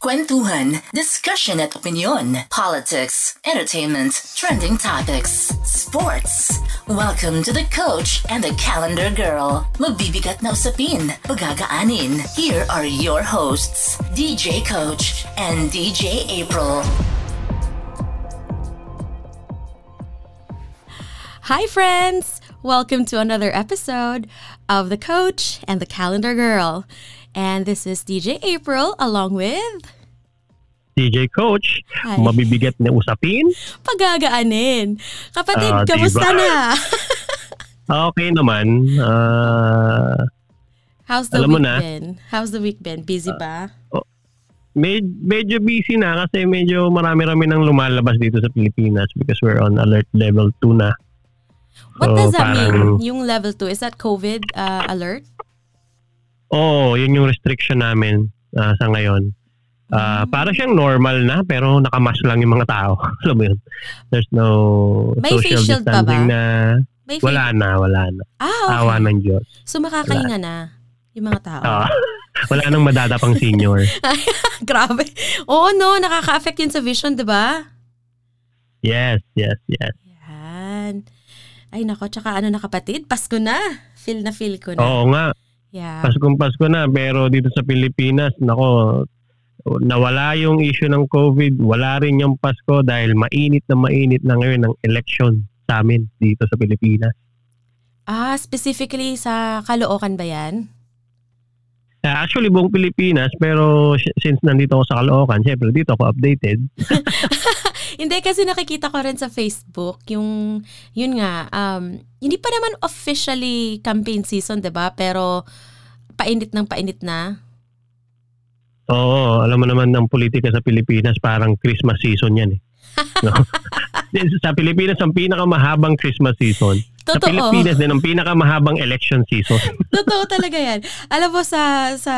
Kwentuhan, discussion at opinion, politics, entertainment, trending topics, sports. Welcome to the Coach and the Calendar Girl. Magbibigat na usapin, pagagaanin. Here are your hosts, DJ Coach and DJ April. Hi, friends! Welcome to another episode of The Coach and the Calendar Girl. And this is DJ April along with DJ Coach. Hi. Mabibigat na usapin. Pagagaanin. Kapatid, Ah, kamusta diba? na? Okay naman. Ah, How's the Alam mo week na. been? How's the week been? Busy ba? med- medyo busy na kasi medyo marami-rami nang lumalabas dito sa Pilipinas because we're on alert level 2 na. What So, does that parang- mean? Yung level 2, is that COVID uh, alert? Oo, yun yung restriction namin ah, sa ngayon. Mm. Para siyang normal na pero nakamas lang yung mga tao. Alam mo yun? There's no May social pa distancing ba? na May wala na, wala na. Ah, Awa okay. ng Diyos. So makakahinga na yung mga tao. Ah, wala nang madadapang senior. Grabe. Oo, no. Nakaka-affect yun sa vision, di ba? Yes, yes, yes. Yan. Ay, nako. Tsaka ano na kapatid? Pasko na. Feel na feel ko na. Oo nga, Yeah. Paskong Pasko na pero dito sa Pilipinas, nako, nawala yung issue ng COVID, wala rin yung Pasko dahil mainit na mainit na ngayon ang election sa amin dito sa Pilipinas. Ah, specifically sa Caloocan ba yan? Uh, actually, buong Pilipinas, pero si- since nandito ako sa Caloocan, syempre dito ako updated. Hindi kasi nakikita ko rin sa Facebook yung yun nga um hindi pa naman officially campaign season, 'di ba? Pero painit ng painit na. Oo, alam mo naman ng politika sa Pilipinas, parang Christmas season yan eh. No? sa Pilipinas, ang pinakamahabang Christmas season. Sa Totoo. Pilipinas din, ang pinakamahabang election season. Totoo talaga yan. Alam mo sa sa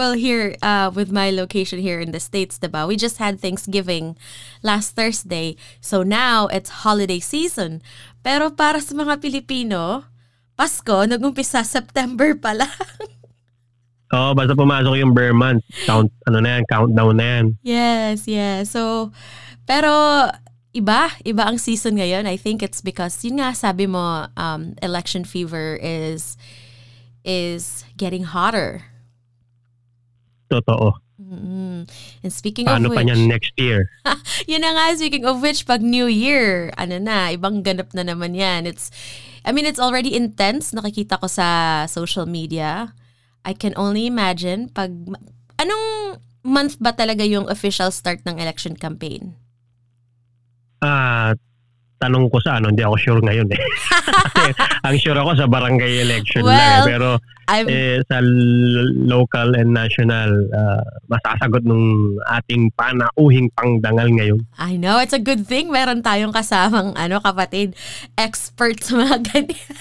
well here uh, with my location here in the States, diba? We just had Thanksgiving last Thursday. So now it's holiday season. Pero para sa mga Pilipino, Pasko, nag-umpisa September pa lang. Oo, basta pumasok yung bear month, count, ano na yan, countdown na yan. yes, yes. So, pero iba, iba ang season ngayon. I think it's because, yun nga, sabi mo, um, election fever is is getting hotter. Totoo. Mm. And speaking Paano of pa which, niyan next year? yun na nga, speaking of which, pag New Year, ano na, ibang ganap na naman yan. It's, I mean, it's already intense. Nakikita ko sa social media. I can only imagine pag, anong month ba talaga yung official start ng election campaign? Tanong ko sa ano, hindi ako sure ngayon eh. Kasi ang sure ako sa barangay election lang Well, eh. Pero I'm, eh, sa local and national, ah, masasagot nung ating panauhing pangdangal ngayon. I know, it's a good thing meron tayong kasamang ano, kapatid, expert sa mga ganyan.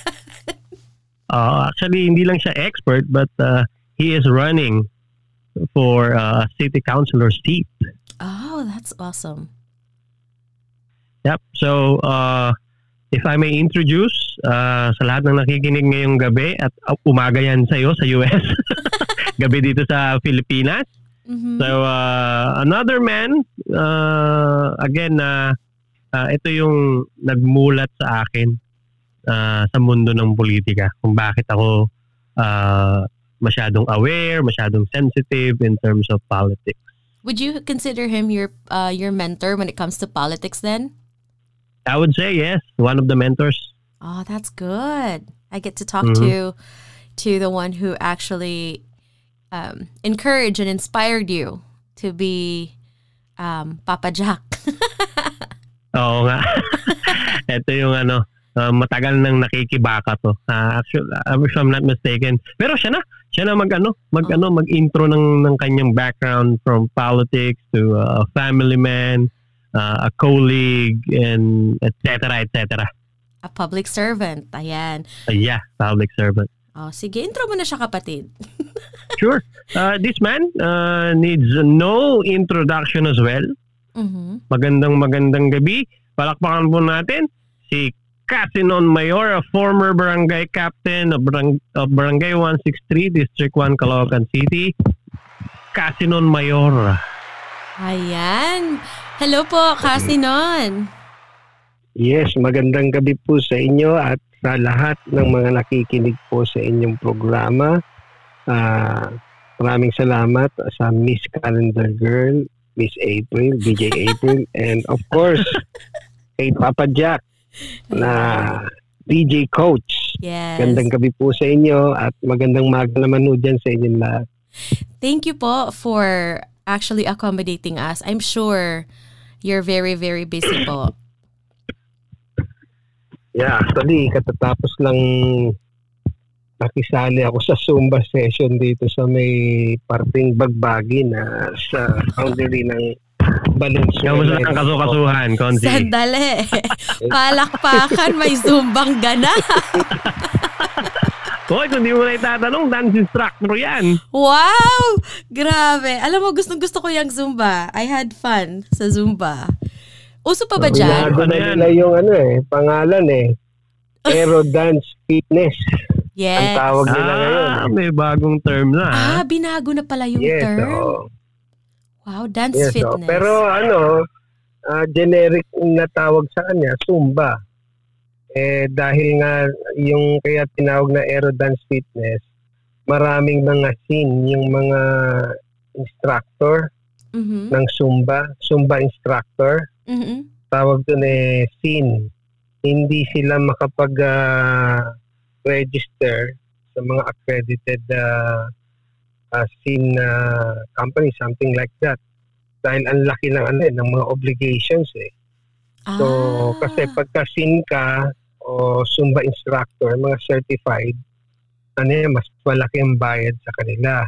Ah, actually, hindi lang siya expert but ah, he is running for a city councilor seat. Oh, that's awesome. Yep. So, uh, if I may introduce uh, sa lahat ng nakikinig ngayong gabi at uh, umaga yan sa iyo sa US, gabi dito sa Pilipinas. Mhm. So, uh, another man, uh, again, na uh, ito yung nagmulat sa akin uh, sa mundo ng politika. Kung bakit ako uh, masyadong aware, masyadong sensitive in terms of politics. Would you consider him your uh, your mentor when it comes to politics then? I would say yes, one of the mentors. Oh, that's good. I get to talk Mhm. to to the one who actually um, encouraged and inspired you to be um, Papa Jack. Oo nga. Ito yung ano, uh, matagal nang nakikibaka to. Uh, actually, uh, if I'm not mistaken. Pero siya na, siya na mag ano, mag Oh. mag-intro ng ng kanyang background from politics to uh, family man, uh, a colleague and etc. etc. A public servant. Ayan. Uh, yeah, public servant. Oh, sige, intro mo na siya kapatid. Sure. Uh, this man uh, needs no introduction as well. Mhm. Magandang magandang gabi. Palakpakan po natin si Casinon Mayor, a former barangay captain of, barang- of Barangay 163, District 1, Caloocan City. Casinon Mayor. Ayan. Hello po, Kasinon. Yes, magandang gabi po sa inyo at sa lahat ng mga nakikinig po sa inyong programa. Uh, maraming salamat sa Miss Calendar Girl, Miss April, DJ April, and of course, kay Papa Jack na DJ Coach. Yes. Gandang gabi po sa inyo at magandang maga naman po dyan sa inyong lahat. Thank you po for actually accommodating us. I'm sure you're very, very busy po. Yeah, actually, katatapos lang nakisali ako sa Zumba session dito sa may parting bagbagi na sa boundary ng Valenzuela. Kamusta ang kasukasuhan, Konti? Sandali. Palakpakan, may Zumbang gana. Hoy, kung di mo na itatanong, dance instructor yan. Wow! Grabe. Alam mo, gustong gusto ko yung Zumba. I had fun sa Zumba. Uso pa ba dyan? Binago Ano na nila yung ano eh, pangalan eh. Aero Dance Fitness. Ang Yes. tawag nila ngayon. Ah, may bagong term na. ha? Ah, binago na pala yung Yes, term. oo. Wow, dance Yes, oo. fitness. Pero ano, ah, generic na tawag sa kanya, Zumba. Eh, dahil nga yung kaya tinawag na Aero Dance Fitness, maraming mga scene, yung mga instructor Mhm. ng Zumba, Zumba instructor, Mhm. tawag doon eh scene. Hindi sila makapag ah, register sa mga accredited uh, uh, scene uh, company, something like that. Dahil ang laki ng ano eh, ng mga obligations eh. So, Ah. kasi pagka scene ka o Zumba instructor, mga certified, ano yan, mas malaki ang bayad sa kanila.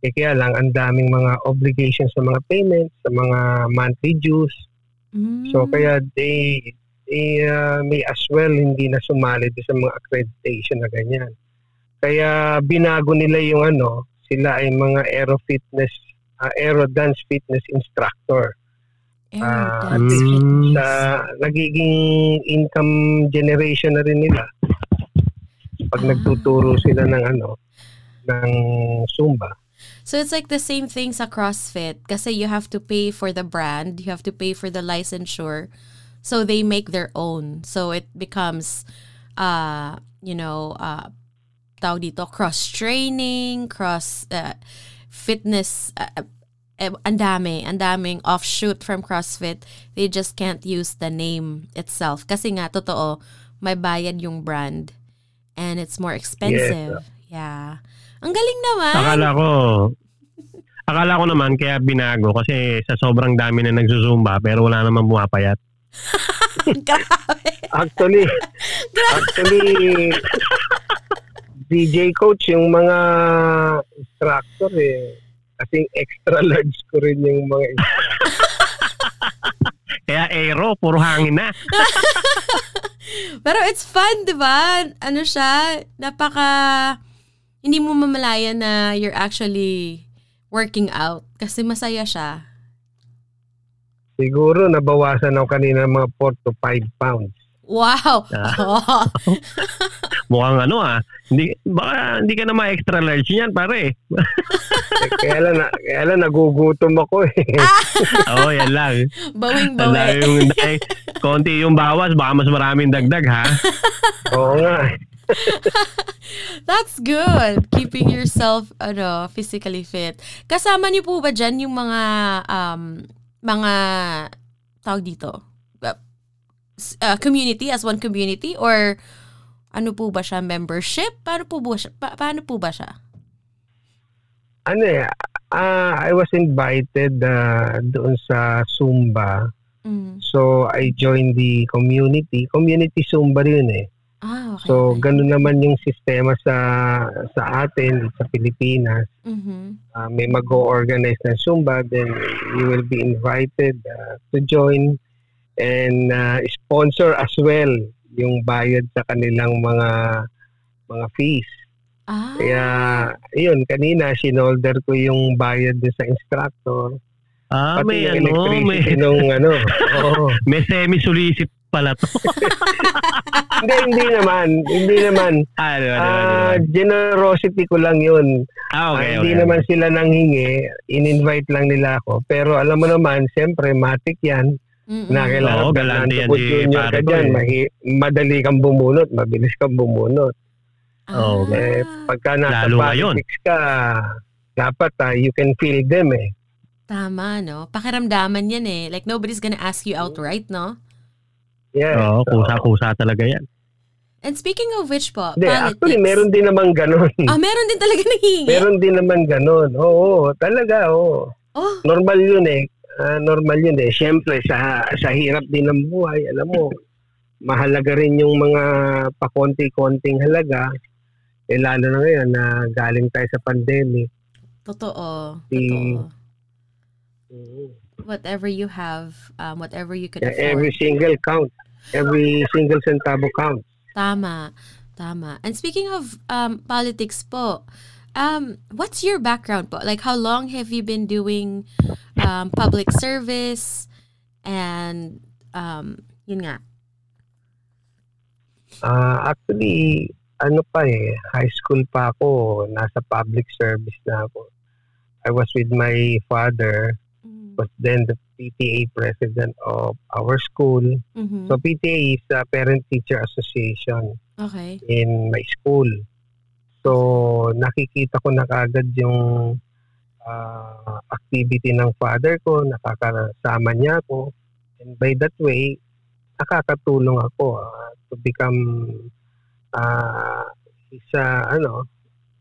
Eh kaya lang, ang daming mga obligations sa mga payments, sa mga monthly dues, Mm. So kaya they, they uh, may as well hindi na sumali sa mga accreditation na ganyan. Kaya binago nila yung ano, sila ay mga aero fitness, uh, aero dance fitness instructor. Mm. fitness. Sa nagiging income generation na rin nila. Pag Ah. nagtuturo sila ng ano, ng Zumba. So it's like the same thing sa CrossFit kasi you have to pay for the brand, you have to pay for the licensure. So they make their own. So it becomes uh, you know, uh tawag dito cross training, cross uh, fitness uh, eh, ang dami, ang daming offshoot from CrossFit. They just can't use the name itself. Kasi nga, totoo, may bayad yung brand. And it's more expensive. Yeah. Ang galing naman. Akala ko, akala ko naman kaya binago kasi sa sobrang dami na nagsusumba pero wala naman bumapayat. Grabe. Actually, actually, DJ coach, yung mga instructor eh, kasing extra large ko rin yung mga Kaya aero, puro hangin na. Pero it's fun, di ba? Ano siya, napaka, hindi mo mamalayan na you're actually working out kasi masaya siya. Siguro nabawasan ako kanina mga 4 to 5 pounds. Wow! Oh. Mukhang ano ah. Hindi, baka hindi ka na ma-extra large yan pare. Eh, kaya lang, na, kaya lang nagugutom ako eh. Oo, oh, yan lang. Bawing Ang dami bawi. yung, dahil konti yung bawas, baka mas maraming dagdag ha. Oo nga. That's good. Keeping yourself ano, physically fit. Kasama niyo po ba dyan yung mga um, mga tawag dito? Uh, uh, community as one community or ano po ba siya membership? Paano po ba siya? Pa- paano po ba siya? Ano eh, ah, I was invited uh, doon sa Zumba. Mm. So, I joined the community. Community Zumba rin eh. Ah, okay. So, ganun naman yung sistema sa sa atin sa Pilipinas. Mhm. Uh, may mag-organize ng Zumba, then you will be invited uh, to join and uh, sponsor as well yung bayad sa kanilang mga mga fees. Ah. Kaya, yun, kanina, sinolder ko yung bayad sa instructor. Ah, Pati may yung ano, may, electricity nung ano. Oo. may semi-solicit pala to. hindi, hindi naman. Hindi naman. ah, ba, di ba? Ah, generosity ko lang yun. Ah, okay, Ah, hindi okay. naman sila nanghingi. In-invite lang nila ako. Pero alam mo naman, siyempre, matik yan. Na kailangan Oo, galante yan si Junior pare ka ko dyan. eh. Mahi- madali kang bumunot. Mabilis kang bumunot. Oo, Ah. Eh, pagka nasa Lalo ngayon. politics ka, dapat ah, you can feel them eh. Tama, no? Pakiramdaman yan eh. Like, nobody's gonna ask you outright, no? Yes. Oo, Oo. kusa-kusa talaga yan. And speaking of which po, Hindi, politics. actually, meron din naman ganun. Ah, meron din talaga nanghihingi? meron din naman ganun. Oo, talaga, oo. Oh, Normal yun eh. Ah, normal yun eh. Siyempre, sa, sa hirap din ng buhay, alam mo, mahalaga rin yung mga pakonti-konting halaga. Eh, lalo na ngayon na galing tayo sa pandemic. totoo. Si- Totoo. Mhm. Whatever you have, um, whatever you can Yeah, afford. every single count. Every single centavo count. Tama. Tama. And speaking of um, politics po, um, what's your background? Like, how long have you been doing um, public service? And, um, yun nga. Ah, actually, ano pa eh, high school pa ako, nasa public service na ako. I was with my father, was then the PTA president of our school. Mhm. So PTA is a Parent Teacher Association Okay. in my school. So nakikita ko na kagad yung ah, activity ng father ko, nakakasama niya ako. And by that way, nakakatulong ako ah, to become uh, isa ano,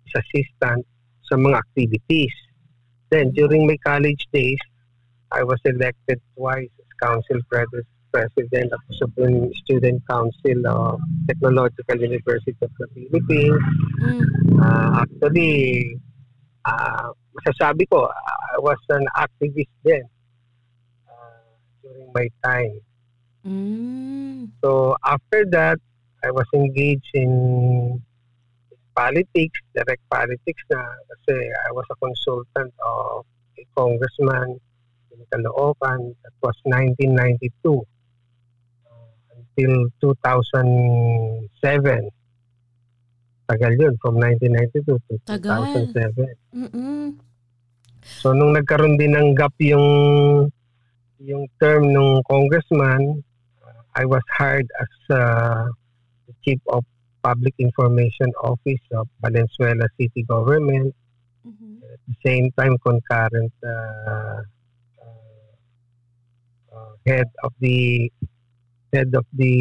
his assistant sa mga activities. Then during my college days, I was elected twice as council pres- president of the Supreme Student Council of Technological University of the Philippines. Mm. Ah, actually, ah, masasabi ko, I was an activist then ah, during my time. Mm. So after that, I was engaged in politics, direct politics na kasi I was a consultant of a congressman in Caloocan. That was 1992 uh, until 2007. Tagal yun, from 1992 to Tagal. 2007. Mm-mm. So nung nagkaroon din ng gap yung yung term ng congressman, I was hired as uh, the chief of public information office of Valenzuela City Government. Mhm. At the same time, concurrent uh, uh, uh, head of the head of the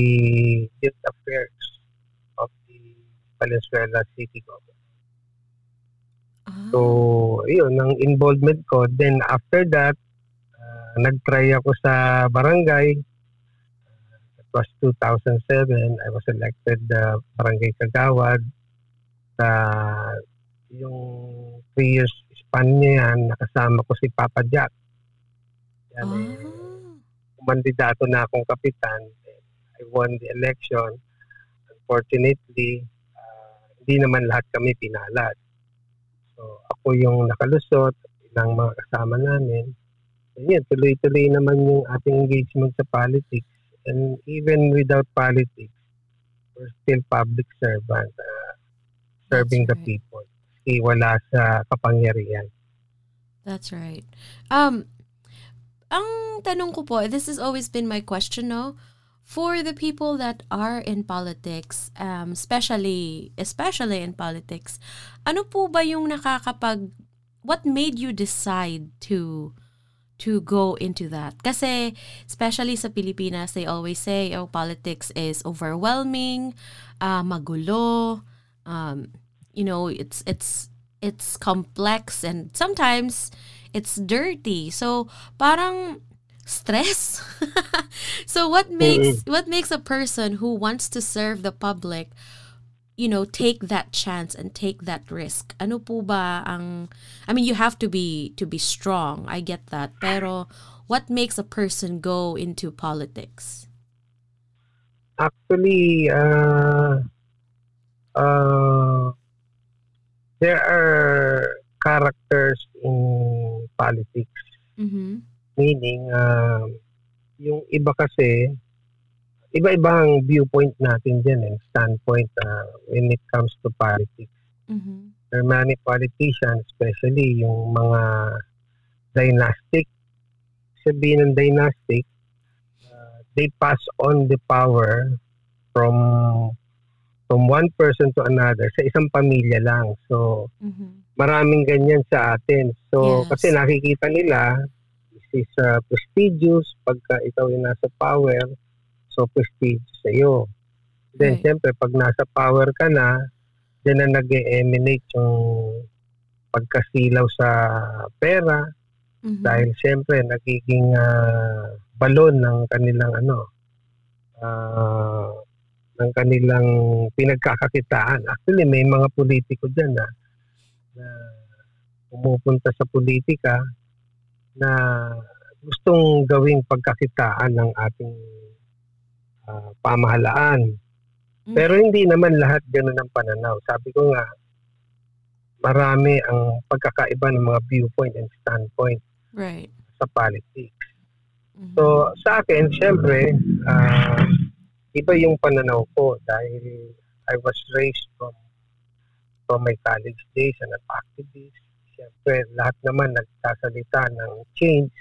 youth affairs of the Valenzuela City Government. Ah. So, yun, ang involvement ko. Then, after that, uh, nag-try ako sa barangay. Uh, that was 2007. I was elected uh, barangay Kagawad. Sa yung three years span niya yan, nakasama ko si Papa Jack. Yan, eh, Kumandidato na akong kapitan. I won the election. Unfortunately, ah, hindi naman lahat kami pinalad. So, ako yung nakalusot, ilang mga kasama namin. And yun, tuloy-tuloy naman yung ating engagement sa politics. And even without politics, we're still public servant, ah, serving That's the right. people. Kasi wala sa kapangyarihan. That's right. Um, ang tanong ko po, this has always been my question, no? For the people that are in politics, um, especially, especially in politics, ano po ba yung nakakapag, what made you decide to, to go into that? Kasi, especially sa Pilipinas, they always say, oh, politics is overwhelming, uh, magulo, um, you know, it's, it's, it's complex and sometimes it's dirty. So parang stress. so what makes what makes a person who wants to serve the public you know take that chance and take that risk? Ano po ba ang I mean you have to be to be strong. I get that. Pero what makes a person go into politics? Actually, uh, uh, there are characters in politics. mhm Meaning, uh, yung iba kasi, iba-iba ang viewpoint natin dyan and standpoint uh, when it comes to politics. Mm-hmm. There are many politicians, especially yung mga dynastic. Sabihin ng dynastic, uh, they pass on the power from from one person to another sa isang pamilya lang. So, Mm-hmm. maraming ganyan sa atin. So, Yes. kasi nakikita nila, this is uh, prestigious pagka ikaw yung nasa power, so prestigious sa'yo. Then, Right. siyempre, pag nasa power ka na, then na nag-emanate yung pagkasilaw sa pera Mm-hmm. dahil siyempre nagiging ah, balon ng kanilang ano ah, ng kanilang pinagkakakitaan. Actually, may mga politiko dyan na, na pumupunta sa politika na gustong gawing pagkakitaan ng ating ah, pamahalaan. Mm. Pero hindi naman lahat ganun ang pananaw. Sabi ko nga, marami ang pagkakaiba ng mga viewpoint and standpoint Right. sa politics. Mhm. So, sa akin, syempre, ah, iba yung pananaw ko dahil I was raised from from my college days and an activist. Syempre, lahat naman nagsasalita ng change,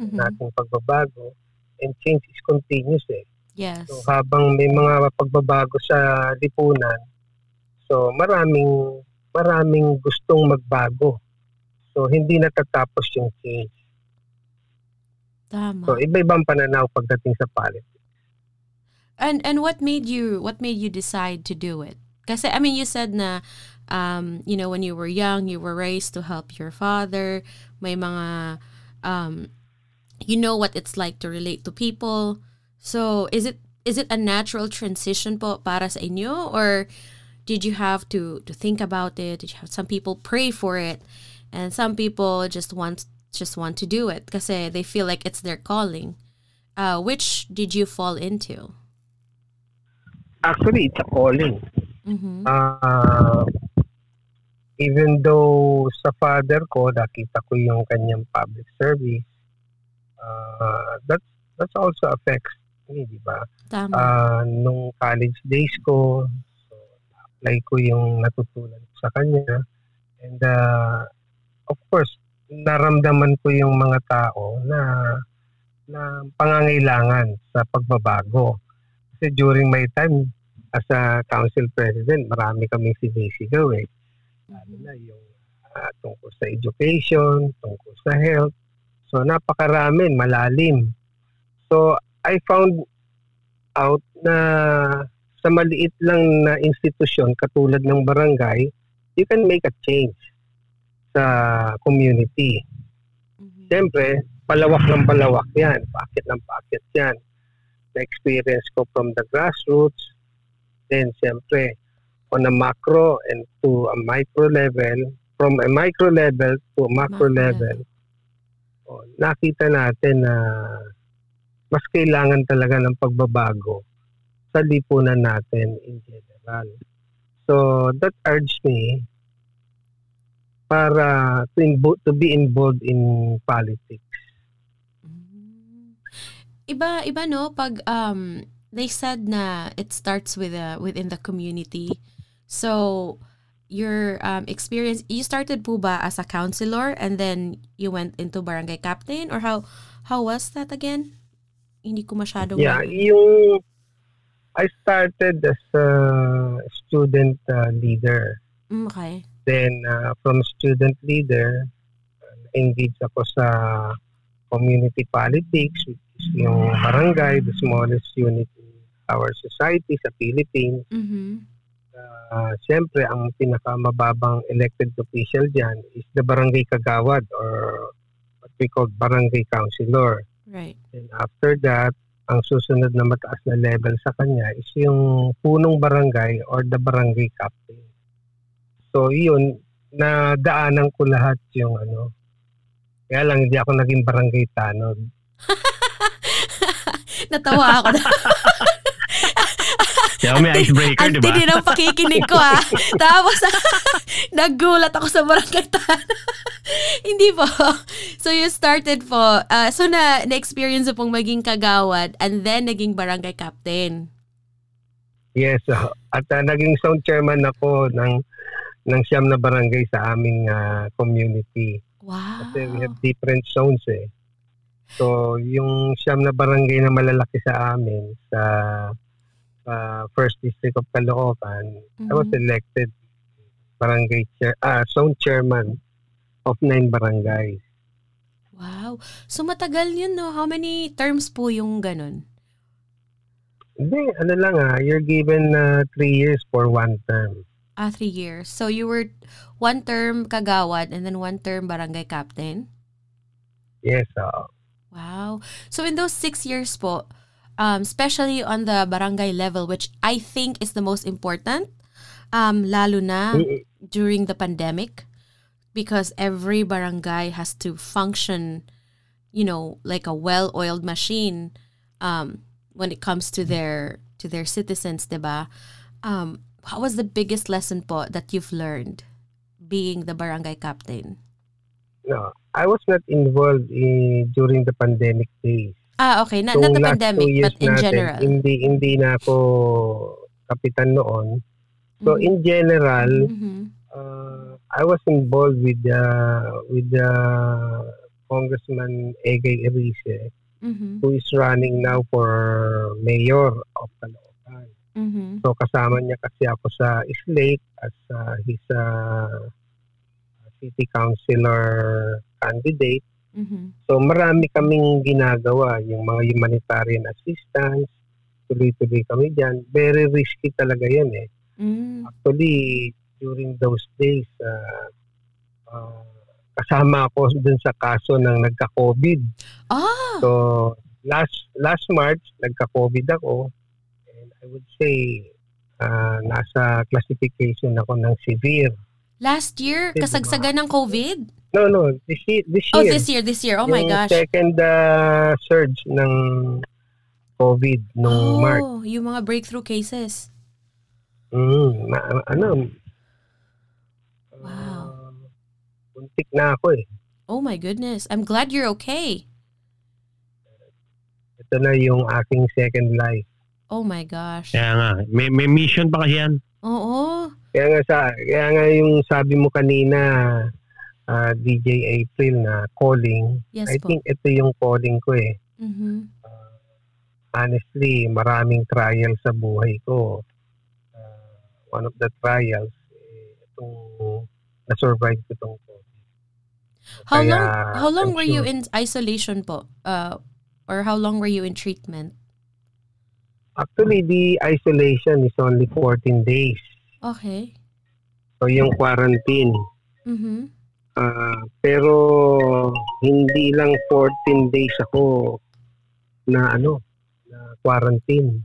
Mhm. nating pagbabago, and change is continuous eh. Yes. So, habang may mga pagbabago sa lipunan, so maraming maraming gustong magbago. So, hindi natatapos yung change. Tama. So, iba-ibang pananaw pagdating sa politics. And and what made you what made you decide to do it? Because I mean you said na um you know when you were young you were raised to help your father, may mga um you know what it's like to relate to people. So is it is it a natural transition po para sa inyo or did you have to to think about it? Did you have some people pray for it and some people just want just want to do it because they feel like it's their calling. Uh, which did you fall into? Actually, it's a calling. Mm-hmm. Ah, even though sa father ko, nakita ko yung kanyang public service, ah, that that also affects me, di ba? Tama. Ah, nung college days ko, so, apply ko yung natutunan ko sa kanya. And uh, of course, naramdaman ko yung mga tao na na pangangailangan sa pagbabago. Kasi during my time as a council president, marami kaming sinisigaw eh. Lalo na yung ah, tungkol sa education, tungkol sa health. So napakarami, malalim. So I found out na sa maliit lang na institusyon katulad ng barangay, you can make a change sa community. Mhm. Siyempre, palawak ng palawak yan. Pakit ng pakit yan. Na-experience ko from the grassroots. Then, siyempre, on a macro and to a micro level, from a micro level to a macro, Macro level, oh, nakita natin na mas kailangan talaga ng pagbabago sa lipunan natin in general. So, that urged me para to, invo- to be involved in politics. Iba iba no pag um they said na it starts with uh, within the community. So your um, experience you started po ba as a counselor and then you went into barangay captain or how how was that again? Hindi ko masyadong Yeah, ma- yung I started as a student uh, leader. Mm, okay. Then uh, from student leader, uh, engaged ako sa community politics, is yung barangay, the smallest unit in our society sa Philippines. Mhm. Uh, Siyempre, ang pinakamababang elected official dyan is the barangay kagawad or what we call barangay councilor. Right. And after that, ang susunod na mataas na level sa kanya is yung punong barangay or the barangay captain. So yun, nadaanan ko lahat yung ano. Kaya lang hindi ako naging barangay tanod. Natawa ako. Kaya may icebreaker, di Ang ba? tindi ng pakikinig ko ah. Tapos, naggulat ako sa barangay. Hindi po. So, you started po. uh, so, na, na-experience mo pong maging kagawad and then naging barangay captain. Yes, ah, at ah, naging sound chairman ako ng ng siyam na barangay sa aming ah, community. Wow. Kasi we have different zones eh. So, yung siyam na barangay na malalaki sa amin sa sa First District of Caloocan, I was Mhm. elected barangay chair, ah, zone chairman of nine barangays. Wow. So, matagal yun, no? How many terms po yung ganun? Hindi, ano lang ah, you're given uh, three years for one term. Ah, three years. So, you were one term kagawad and then one term barangay captain? Yes, ah. Wow. So in those six years po, um, especially on the barangay level, which I think is the most important, um, lalo na during the pandemic, because every barangay has to function, you know, like a well-oiled machine, um, when it comes to their to their citizens, diba? Um, what was the biggest lesson po that you've learned being the barangay captain? no, I was not involved in, during the pandemic days. Ah, okay. Not, So, not the pandemic, but in natin, general. Hindi, hindi na ako kapitan noon. So, Mhm. in general, Mhm. uh, I was involved with the with the Congressman Egay Erice, Mhm. who is running now for mayor of Caloocan. Mhm. So kasama niya kasi ako sa slate as uh, his uh, city councilor candidate. Mhm. So marami kaming ginagawa, yung mga humanitarian assistance, tuloy-tuloy kami dyan. Very risky talaga yan eh. Mm. Actually, during those days, uh, uh, kasama ako dun sa kaso ng nagka-COVID. Ah, So, last last March, nagka-COVID ako. And I would say, uh, nasa classification ako ng severe. Last year, kasagsagan ng COVID? No, no, this year. This Oh, year this year, this year. Oh my Yung gosh. second uh, surge ng COVID nung March. Oh, yung mga breakthrough cases. Mm, na, ano, Wow. uh, buntik na ako eh. Oh my goodness. I'm glad you're okay. Ito na yung aking second life. Oh my gosh. Kaya nga, may, may mission pa kasi yan. Oo. Kaya nga sa kaya nga yung sabi mo kanina ah, DJ April na calling, Yes I po. think ito yung calling ko eh. Mhm. Honestly, maraming trials sa buhay ko. Ah, one of the trials eh, itong na-survive ko itong COVID. How Kaya, long how long I'm were you sure- in isolation po? Uh or how long were you in treatment? Actually, the isolation is only 14 days. Okay. So yung quarantine. Mhm. Ah, pero hindi lang 14 days ako na ano, na quarantine.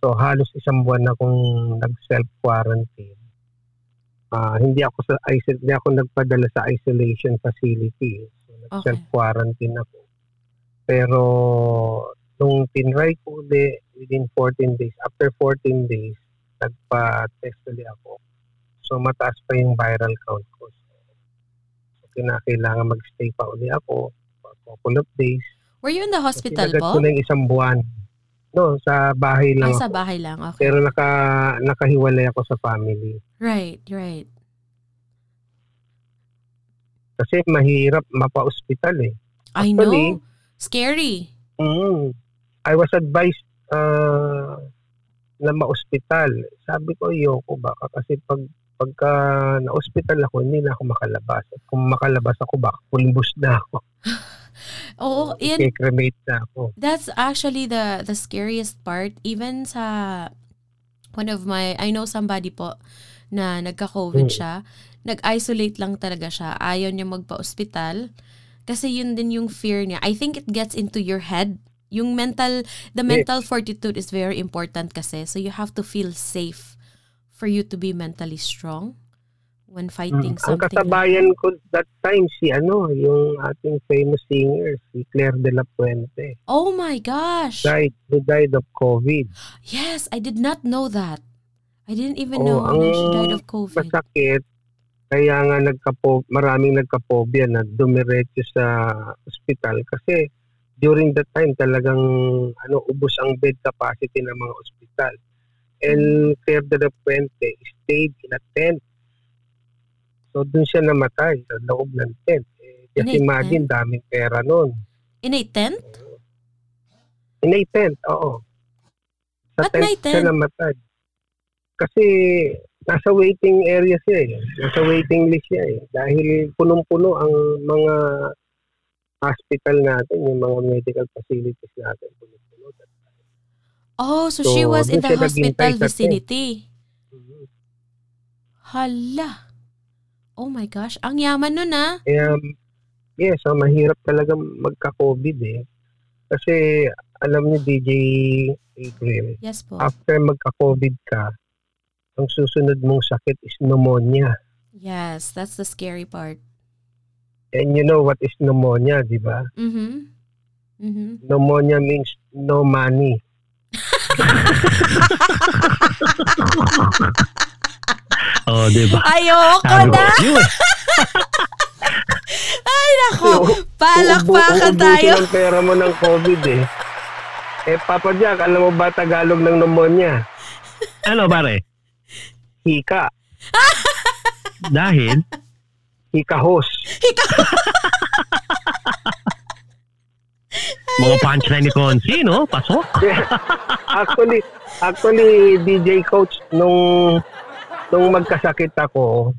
So halos isang buwan akong nag-self quarantine. Ah, hindi ako sa hindi ako nagpadala sa isolation facility. So nag-self quarantine ako. Pero nung tinry ko uli within 14 days, after 14 days, nagpa-test ulit ako. So mataas pa yung viral count ko. So, kinakailangan mag-stay pa uli ako for a couple of days. Were you in the Kasi hospital agad po? ko na yung isang buwan. No, sa bahay lang sa ako. bahay lang. Okay. Pero naka, nakahiwalay ako sa family. Right, right. Kasi mahirap mapa-hospital eh. I Actually, know. Scary. Mm. I was advised uh, na ma-hospital. Sabi ko, ayoko baka kasi pag pagka na-hospital ako, hindi na ako makalabas. At kung makalabas ako, baka pulbos na ako. Oo, yan, I-cremate na ako. that's actually the the scariest part even sa one of my I know somebody po na nagka-COVID Mm. siya nag-isolate lang talaga siya ayaw niya magpa-ospital kasi yun din yung fear niya I think it gets into your head yung mental the Yes. mental fortitude is very important kasi so you have to feel safe for you to be mentally strong when fighting Mm. Ang something. like ko that time si ano, yung ating famous singer, si Claire de la Puente. Oh my gosh. Died, who died of COVID. Yes, I did not know that. I didn't even Oh, know ang na she died of COVID. Masakit. Kaya nga nagkapo, maraming nagkapobia na dumiretso sa ospital kasi during that time talagang ano ubos ang bed capacity ng mga ospital. And Claire de la Puente stayed in a tent. So doon siya namatay sa loob ng tent. Eh, just In imagine, daming pera noon. In a tent? In a tent, oo. Sa Ba't may siya tent? namatay. Kasi nasa waiting area siya eh. Nasa waiting list siya eh. Dahil punong-puno ang mga hospital natin, yung mga medical facilities natin. Punong-puno. Oh, so, she So, was in the hospital vicinity. Mhm. Hala. Oh my gosh. Ang yaman nun ah. Kaya, yes, ah, mahirap talaga magka-COVID eh. Kasi, alam niyo, DJ April, Yes po. after magka-COVID ka, ang susunod mong sakit is pneumonia. Yes, that's the scary part. And you know what is pneumonia, di ba? Mm-hmm. Mm-hmm. Pneumonia means no money. Oh, di ba? Ayoko na! Ay, nako! Palakpakan uubusin tayo! ang pera mo ng COVID eh. Eh, Papa Jack, alam mo ba Tagalog ng pneumonia? Ano, pare? Hika. Dahil, Hikahos. mga punchline ni Consi, no? Pasok. actually, actually, DJ coach, nung, nung magkasakit ako,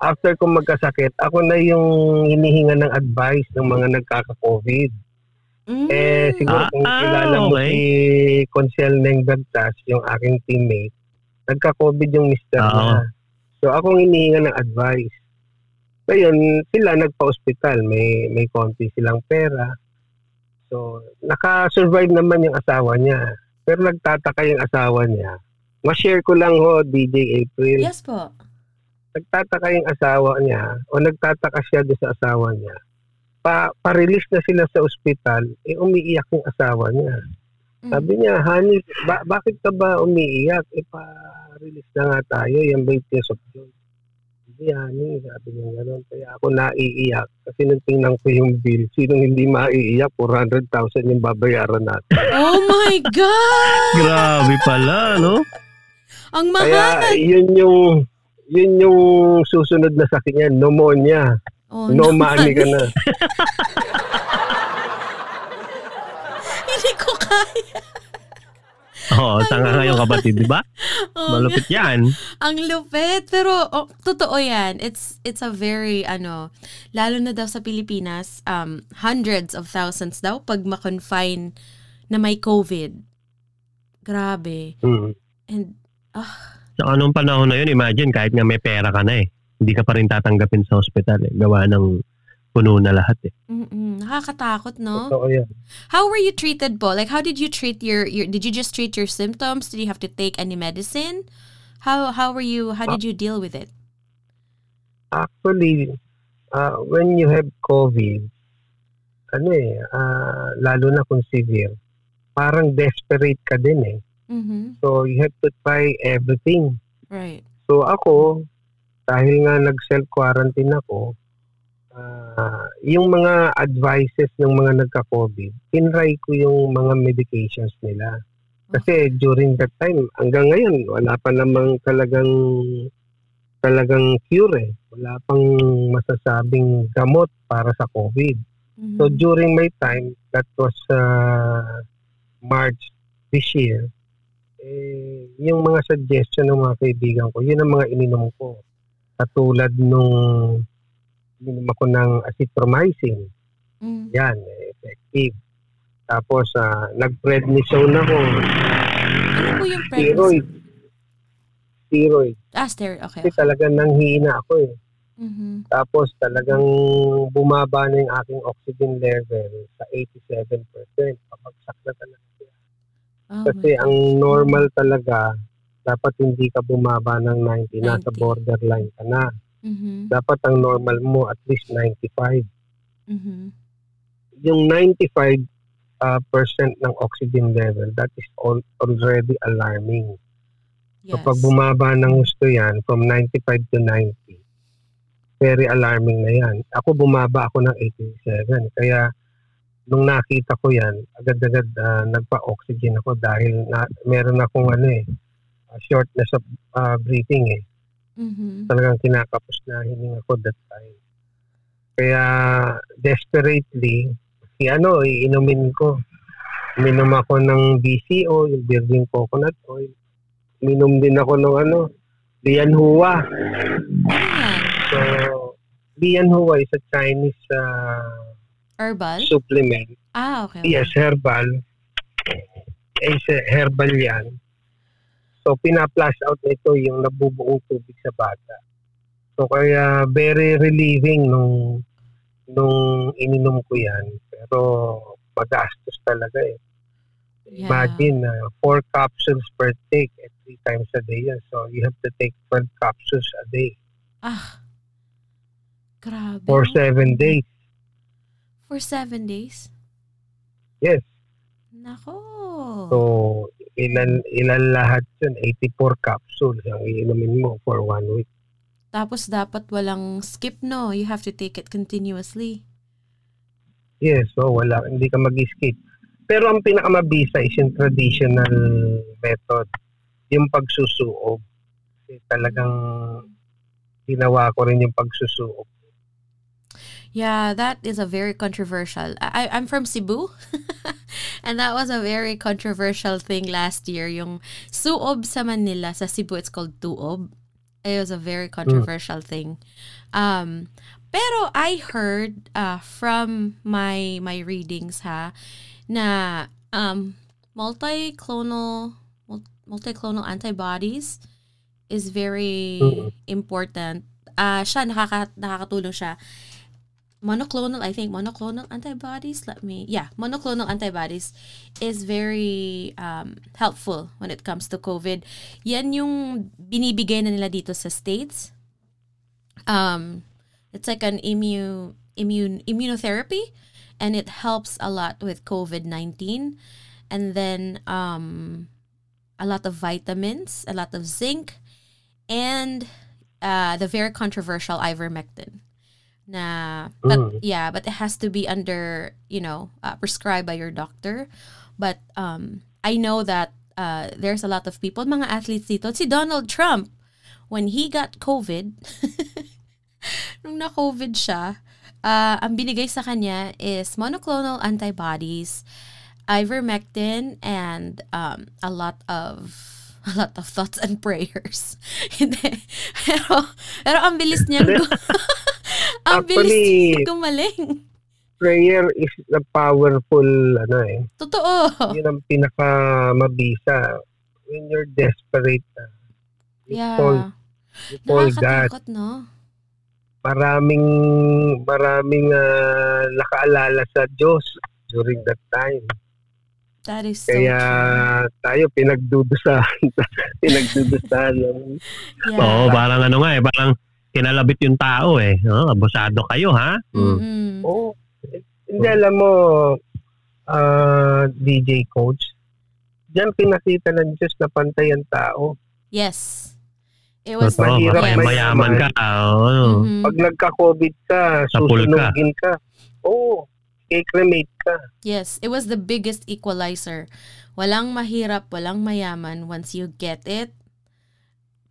after kong magkasakit, ako na yung hinihinga ng advice ng mga nagkaka-COVID. Mm. Eh, siguro Ah, kung kilala mo okay. si Consel Neng Bertas, yung aking teammate, nagka-COVID yung mister Oo. niya. So, akong hinihinga ng advice. Ngayon, sila nagpa-hospital. May, may konti silang pera. So, naka-survive naman yung asawa niya. Pero nagtataka yung asawa niya. Ma-share ko lang ho, DJ April. Yes po. Nagtataka yung asawa niya o nagtataka siya doon sa asawa niya. Pa, pa-release na sila sa ospital, eh umiiyak yung asawa niya. Mm. Sabi niya, honey, ba- bakit ka ba umiiyak? E pa-release na nga tayo, yan ba yung tears of joy? Hindi, honey, sabi niya gano'n. Kaya ako naiiyak kasi nung tingnan ko yung bill, sinong hindi maiiyak, 400,000 yung babayaran natin. Oh my God! Grabe pala, no? Ang Kaya mahal! yun yung yun yung susunod na sakit niya, pneumonia. Oh, no money ka na. Hindi ko kaya. Oo, tanga nga yung kapatid, di ba? Oh, Malupit yan. Ang lupit. Pero, oh, totoo yan. It's, it's a very, ano, lalo na daw sa Pilipinas, um, hundreds of thousands daw pag ma-confine na may COVID. Grabe. Hmm. And, ah, Sa anong panahon na yun, imagine, kahit nga may pera ka na eh. Hindi ka pa rin tatanggapin sa ospital eh. Gawa ng puno na lahat eh. mm-mm, nakakatakot, no? Totoo yan. How were you treated, Bo? Like, how did you treat your, your, did you just treat your symptoms? Did you have to take any medicine? How, how were you, how did you deal with it? Actually, uh, when you have COVID, ano eh, ah, lalo na kung severe, parang desperate ka din eh. Mm-hmm. So, you have to try everything. Right. So, ako, dahil nga nag-self-quarantine ako, ah, yung mga advices ng mga nagka-COVID, tinry ko yung mga medications nila. Kasi during that time, hanggang ngayon, wala pa namang talagang talagang cure eh. Wala pang masasabing gamot para sa COVID. Mhm. So during my time, that was uh, March this year, eh, yung mga suggestion ng mga kaibigan ko, yun ang mga ininom ko. Katulad nung ininom ako ng azithromycin. Mm. Yan, effective. Tapos, uh, nag-prednisone ako. Ano po yung Steroid. Steroid. Ah, steroid. Okay. Kasi talagang nanghihina ako eh. Mhm. Tapos talagang bumaba na yung aking oxygen level sa 87%. Papagsak na talaga. Oh Kasi ang normal talaga, dapat hindi ka bumaba ng 90, nasa 90. borderline ka na. Mhm. Dapat ang normal mo at least 95. Mhm. Yung 95 uh, percent ng oxygen level, that is al- already alarming. Yes. Kapag bumaba ng gusto yan, from 95 to 90, very alarming na yan. Ako bumaba ako ng 87. Kaya nung nakita ko yan, agad-agad ah, nagpa-oxygen ako dahil na, meron akong ano eh, ah, shortness of ah, breathing eh. Mhm. Talagang kinakapos na hininga ko that time. Kaya desperately, si ano, iinumin ko. Minom ako ng BCO, yung virgin coconut oil. Minom din ako ng ano, Lian Hua. Ayan. So, Lian Hua is a Chinese uh, Herbal? supplement. Ah, okay. Yes, herbal. Is herbal yan. So, pina-flush out nito yung nabubuong tubig sa bata. So, kaya very relieving nung nung ininom ko yan. Pero, magastos talaga eh. Yeah. Imagine, uh, four capsules per take at three times a day yan. So, you have to take 12 capsules a day Ah. Grabe. for seven days. For seven days? Yes. Nako. So, ilan, ilan lahat yun? 84 capsules ang iinumin mo for one week. Tapos dapat walang skip, no? You have to take it continuously. Yes, so wala, hindi ka mag-skip. Pero ang pinakamabisa is yung traditional method, yung pagsusuob. Kasi talagang ginawa ko rin yung pagsusuob. Yeah, that is a very controversial. I, I'm from Cebu. and that was a very controversial thing last year. Yung suob sa Manila, sa Cebu, it's called tuob. It was a very controversial thing. Um, pero I heard uh, from my my readings ha na um, multi-clonal mul- multi-clonal antibodies is very Mhm. important. Ah, siya nakaka nakakatulong siya monoclonal, I think monoclonal antibodies. Let me, yeah, monoclonal antibodies is very um, helpful when it comes to COVID. Yan yung binibigay na nila dito sa States. Um, it's like an immune, immune, immunotherapy and it helps a lot with COVID-19. And then um, a lot of vitamins, a lot of zinc, and uh, the very controversial ivermectin na but Mm. yeah but it has to be under you know uh, prescribed by your doctor. But um i know that uh there's a lot of people mga athletes dito. Si Donald Trump when he got covid nung na covid siya uh, ang binigay sa kanya is monoclonal antibodies ivermectin and um a lot of a lot of thoughts and prayers. Pero pero ang bilis niya ang bilis Actually- niya gumaling Prayer is a powerful, ano eh, Totoo. yun ang pinaka mabisa. When you're desperate na, you call, Yeah. you call God. No? Maraming, maraming ah, nakaalala sa Diyos during that time. That is so Kaya true. tayo pinagdudusahan, pinagdudusahan ng Yeah. Oo, parang ano nga eh, parang kinalabit yung tao eh. Oh, abusado kayo ha? Mm. Mm-mm. Oo. Hindi alam mo, ah, DJ coach, diyan pinakita ng Diyos na pantay ang tao. Yes. It was Totoo, mahirap may mayaman ka. Oo. Mhm. Pag nagka-COVID ka, susunugin ka. Oo. I-cremate ka. Yes, it was the biggest equalizer. Walang mahirap, walang mayaman. Once you get it,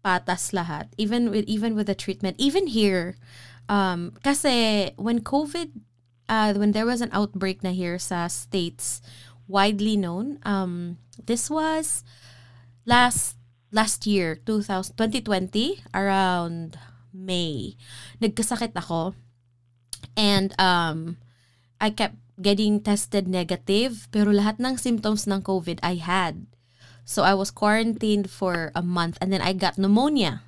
patas lahat. Even with even with the treatment, even here, um, kasi when COVID, uh, when there was an outbreak na here sa states, widely known, um, this was last last year, 2000, 2020, around May. Nagkasakit ako. And um, I kept getting tested negative, pero lahat ng symptoms ng COVID I had. So I was quarantined for a month and then I got pneumonia.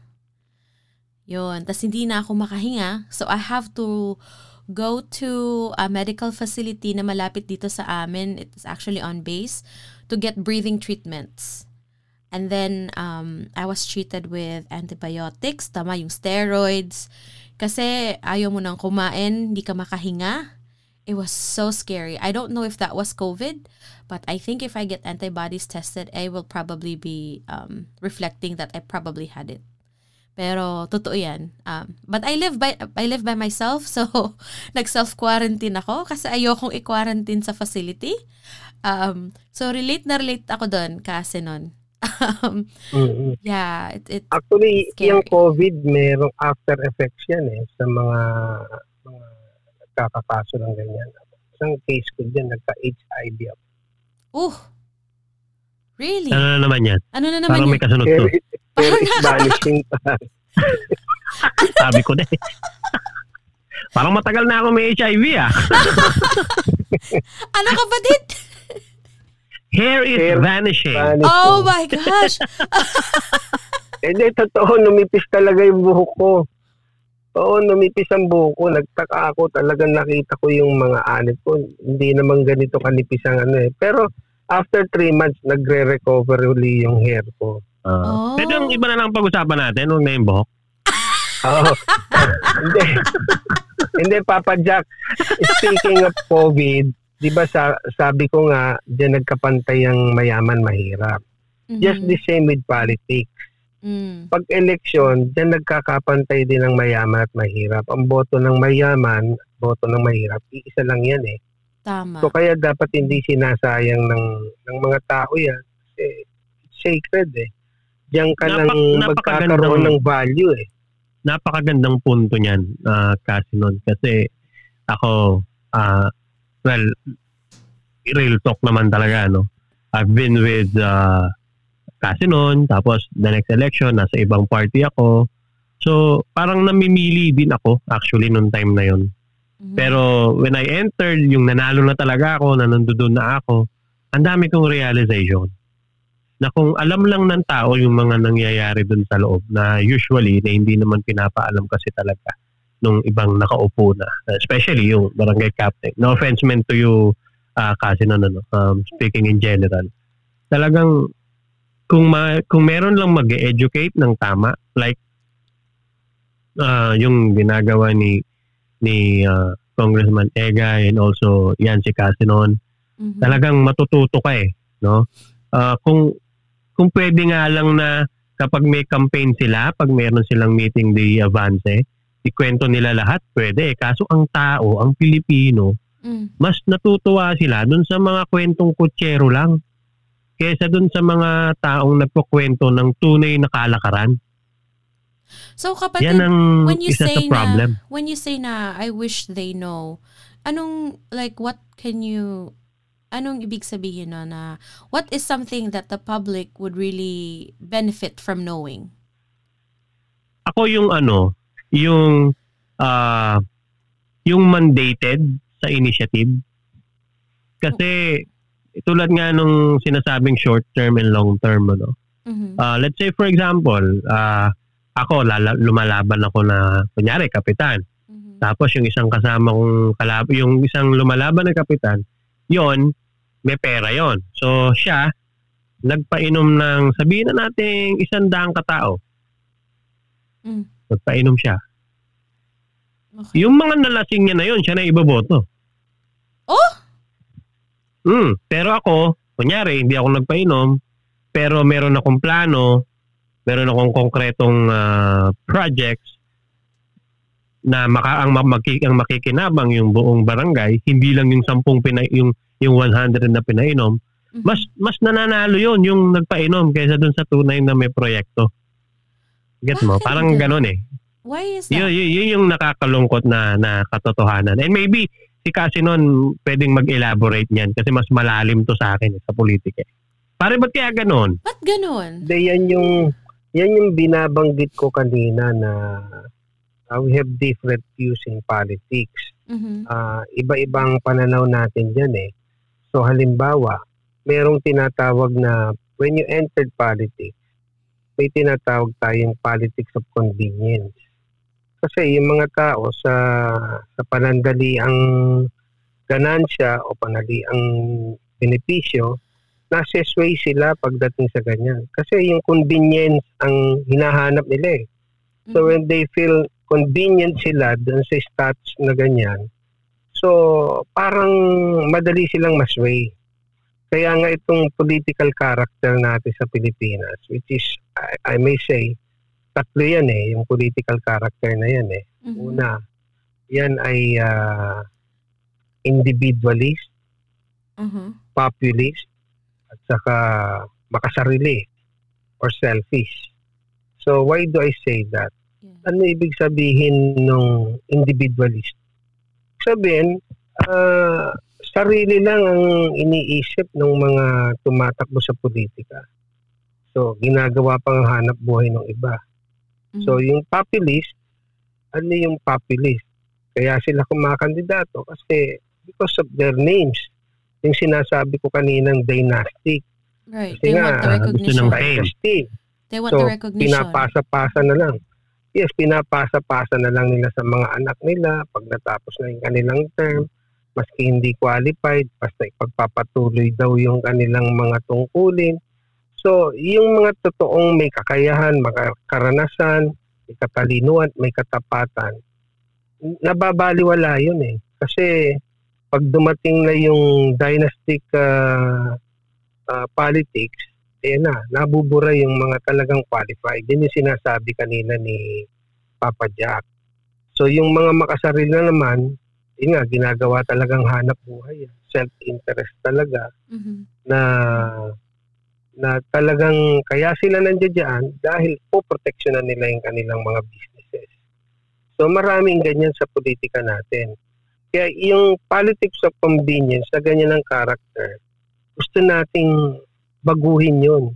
Yun. Tapos hindi na ako makahinga. So I have to go to a medical facility na malapit dito sa amin. It's actually on base to get breathing treatments. And then um, I was treated with antibiotics, tama yung steroids, Kasi ayaw mo nang kumain, hindi ka makahinga. It was so scary. I don't know if that was COVID, but I think if I get antibodies tested, I will probably be um, reflecting that I probably had it. Pero totoo 'yan. Um, but I live by I live by myself, so nag self-quarantine ako kasi ayokong i-quarantine sa facility. Um, so relate na relate ako doon kasi noon. um, Mm-mm. yeah, it, it Actually, Scary. yung COVID, merong after effects yan eh sa mga mga nagkakakaso ng ganyan. Isang case ko dyan, nagka-HIV ako. oh. Really? Ano na naman yan? Ano na naman Parang yun? may kasunod Pero, to. pero it's vanishing pa. Sabi ko na eh. Parang matagal na ako may HIV ah. Ano kapatid? Hair is Hair vanishing. vanishing. Oh my gosh. Hindi, totoo, numipis talaga yung buhok ko. Oo, numipis ang buhok ko. Nagtaka ako, talagang nakita ko yung mga anit ko. Hindi naman ganito kanipis ang ano eh. Pero after three months, nagre-recover uli yung hair ko. Uh, Oh. Pwede yung iba na lang pag-usapan natin, huwag na yung buhok. Oo. Hindi. Hindi, Papa Jack. Speaking of COVID, di ba sa, sabi ko nga, diyan nagkapantay ang mayaman mahirap. Just Mhm. the same with politics. Mm. Pag election, diyan nagkakapantay din ang mayaman at mahirap. Ang boto ng mayaman, boto ng mahirap, iisa lang yan eh. Tama. So kaya dapat hindi sinasayang ng ng mga tao yan. Kasi it's sacred eh. Diyan ka Napak- lang magkakaroon ng value eh. Napakagandang punto niyan, uh, kasi nun. Kasi ako, ah, well, real talk naman talaga, no? I've been with uh, Casinon, tapos the next election, nasa ibang party ako. So, parang namimili din ako actually nung time na yon. Mhm. Pero when I entered, yung nanalo na talaga ako, na nandoon na ako, ang dami kong realization na kung alam lang ng tao yung mga nangyayari dun sa loob na usually na hindi naman pinapaalam kasi talaga nung ibang nakaupo na. Especially yung barangay captain. No offense meant to you uh, kasi no, no, no, um, speaking in general. Talagang kung ma- kung meron lang mag-educate ng tama like uh, yung ginagawa ni ni uh, Congressman Egay and also yan si Casinon Mhm. talagang matututo ka eh no Ah, kung kung pwede nga lang na kapag may campaign sila pag meron silang meeting di avance ikwento nila lahat pwede eh. kaso ang tao ang Pilipino Mm. mas natutuwa sila dun sa mga kwentong kutsero lang kaysa dun sa mga taong nagkukwento ng tunay na kalakaran So kapatid, yan ang when you isa sa say problem na when you say na I wish they know, anong like what can you anong ibig sabihin no na what is something that the public would really benefit from knowing? ako yung ano, yung ah yung mandated sa initiative. Kasi tulad nga nung sinasabing short term and long term ano. Mhm. Ah, let's say for example, ah ako lala, lumalaban ako na kunyari kapitan. Mhm. Tapos yung isang kasama kong kalab yung isang lumalaban na kapitan, yon may pera yon. So siya nagpainom ng sabihin na natin isang daang katao. Mm. Nagpainom siya. Okay. Yung mga nalasing niya na yun, siya na iboboto. Oh! Hmm, pero ako, kunyari, hindi ako nagpainom, pero meron akong plano, meron akong konkretong ah, projects na maka, ang, ma- maki- ang makikinabang yung buong barangay, hindi lang yung sampung pina, yung, yung 100 na pinainom, Mhm. mas mas nananalo yon yung nagpainom kaysa dun sa tunay na may proyekto. Get mo? Parang ganun? ganun eh. Why is that? Yun, yun, yun yung nakakalungkot na, na katotohanan. And maybe si kasi nun pwedeng mag-elaborate niyan kasi mas malalim to sa akin eh, sa politika. Pare, ba't kaya ganon? Ba't ganun? Hindi, yan yung, yan yung binabanggit ko kanina na uh, we have different views in politics. Mhm. Ah, iba-ibang pananaw natin dyan eh. So halimbawa, merong tinatawag na when you entered politics, may tinatawag tayong politics of convenience. Kasi yung mga tao sa sa panandali ang ganansya o panali ang benepisyo, nasa sway sila pagdating sa ganyan. Kasi yung convenience ang hinahanap nila eh. So Mhm. when they feel convenient sila dun sa status na ganyan. So, parang madali silang masway. Kaya nga itong political character natin sa Pilipinas, which is, I, I may say, tatlo yan eh, yung political character na yan eh. Mhm. Una, yan ay ah, individualist, Mhm. populist, at saka makasarili or selfish. So why do I say that? Yeah. Ano ibig sabihin ng individualist? Sabihin, ah, sarili lang ang iniisip ng mga tumatakbo sa politika. So, ginagawa pang hanap buhay ng iba. So, yung populist, ano yung populist? Kaya sila kumakandidato kasi because of their names. Yung sinasabi ko kaninang dynastic. right. kasi They nga, want the gusto recognition. ng fame. Dynasty. They want So, the recognition. pinapasa-pasa na lang. Yes, pinapasa-pasa na lang nila sa mga anak nila pag natapos na yung kanilang term. Maski hindi qualified, basta ipagpapatuloy daw yung kanilang mga tungkulin. So, yung mga totoong may kakayahan, mga karanasan, may katalinuhan, may katapatan, nababaliwala yun eh. Kasi pag dumating na yung dynastic ah, ah, politics, eh na, nabubura yung mga talagang qualified. Yan yung sinasabi kanina ni Papa Jack. So yung mga makasarili na naman, yun nga, ginagawa talagang hanap buhay. yan. Self-interest talaga Mhm. na na talagang kaya sila nandiyan dahil po proteksyonan nila yung kanilang mga businesses. So maraming ganyan sa politika natin. Kaya yung politics of convenience na ganyan ang character, gusto nating baguhin yun.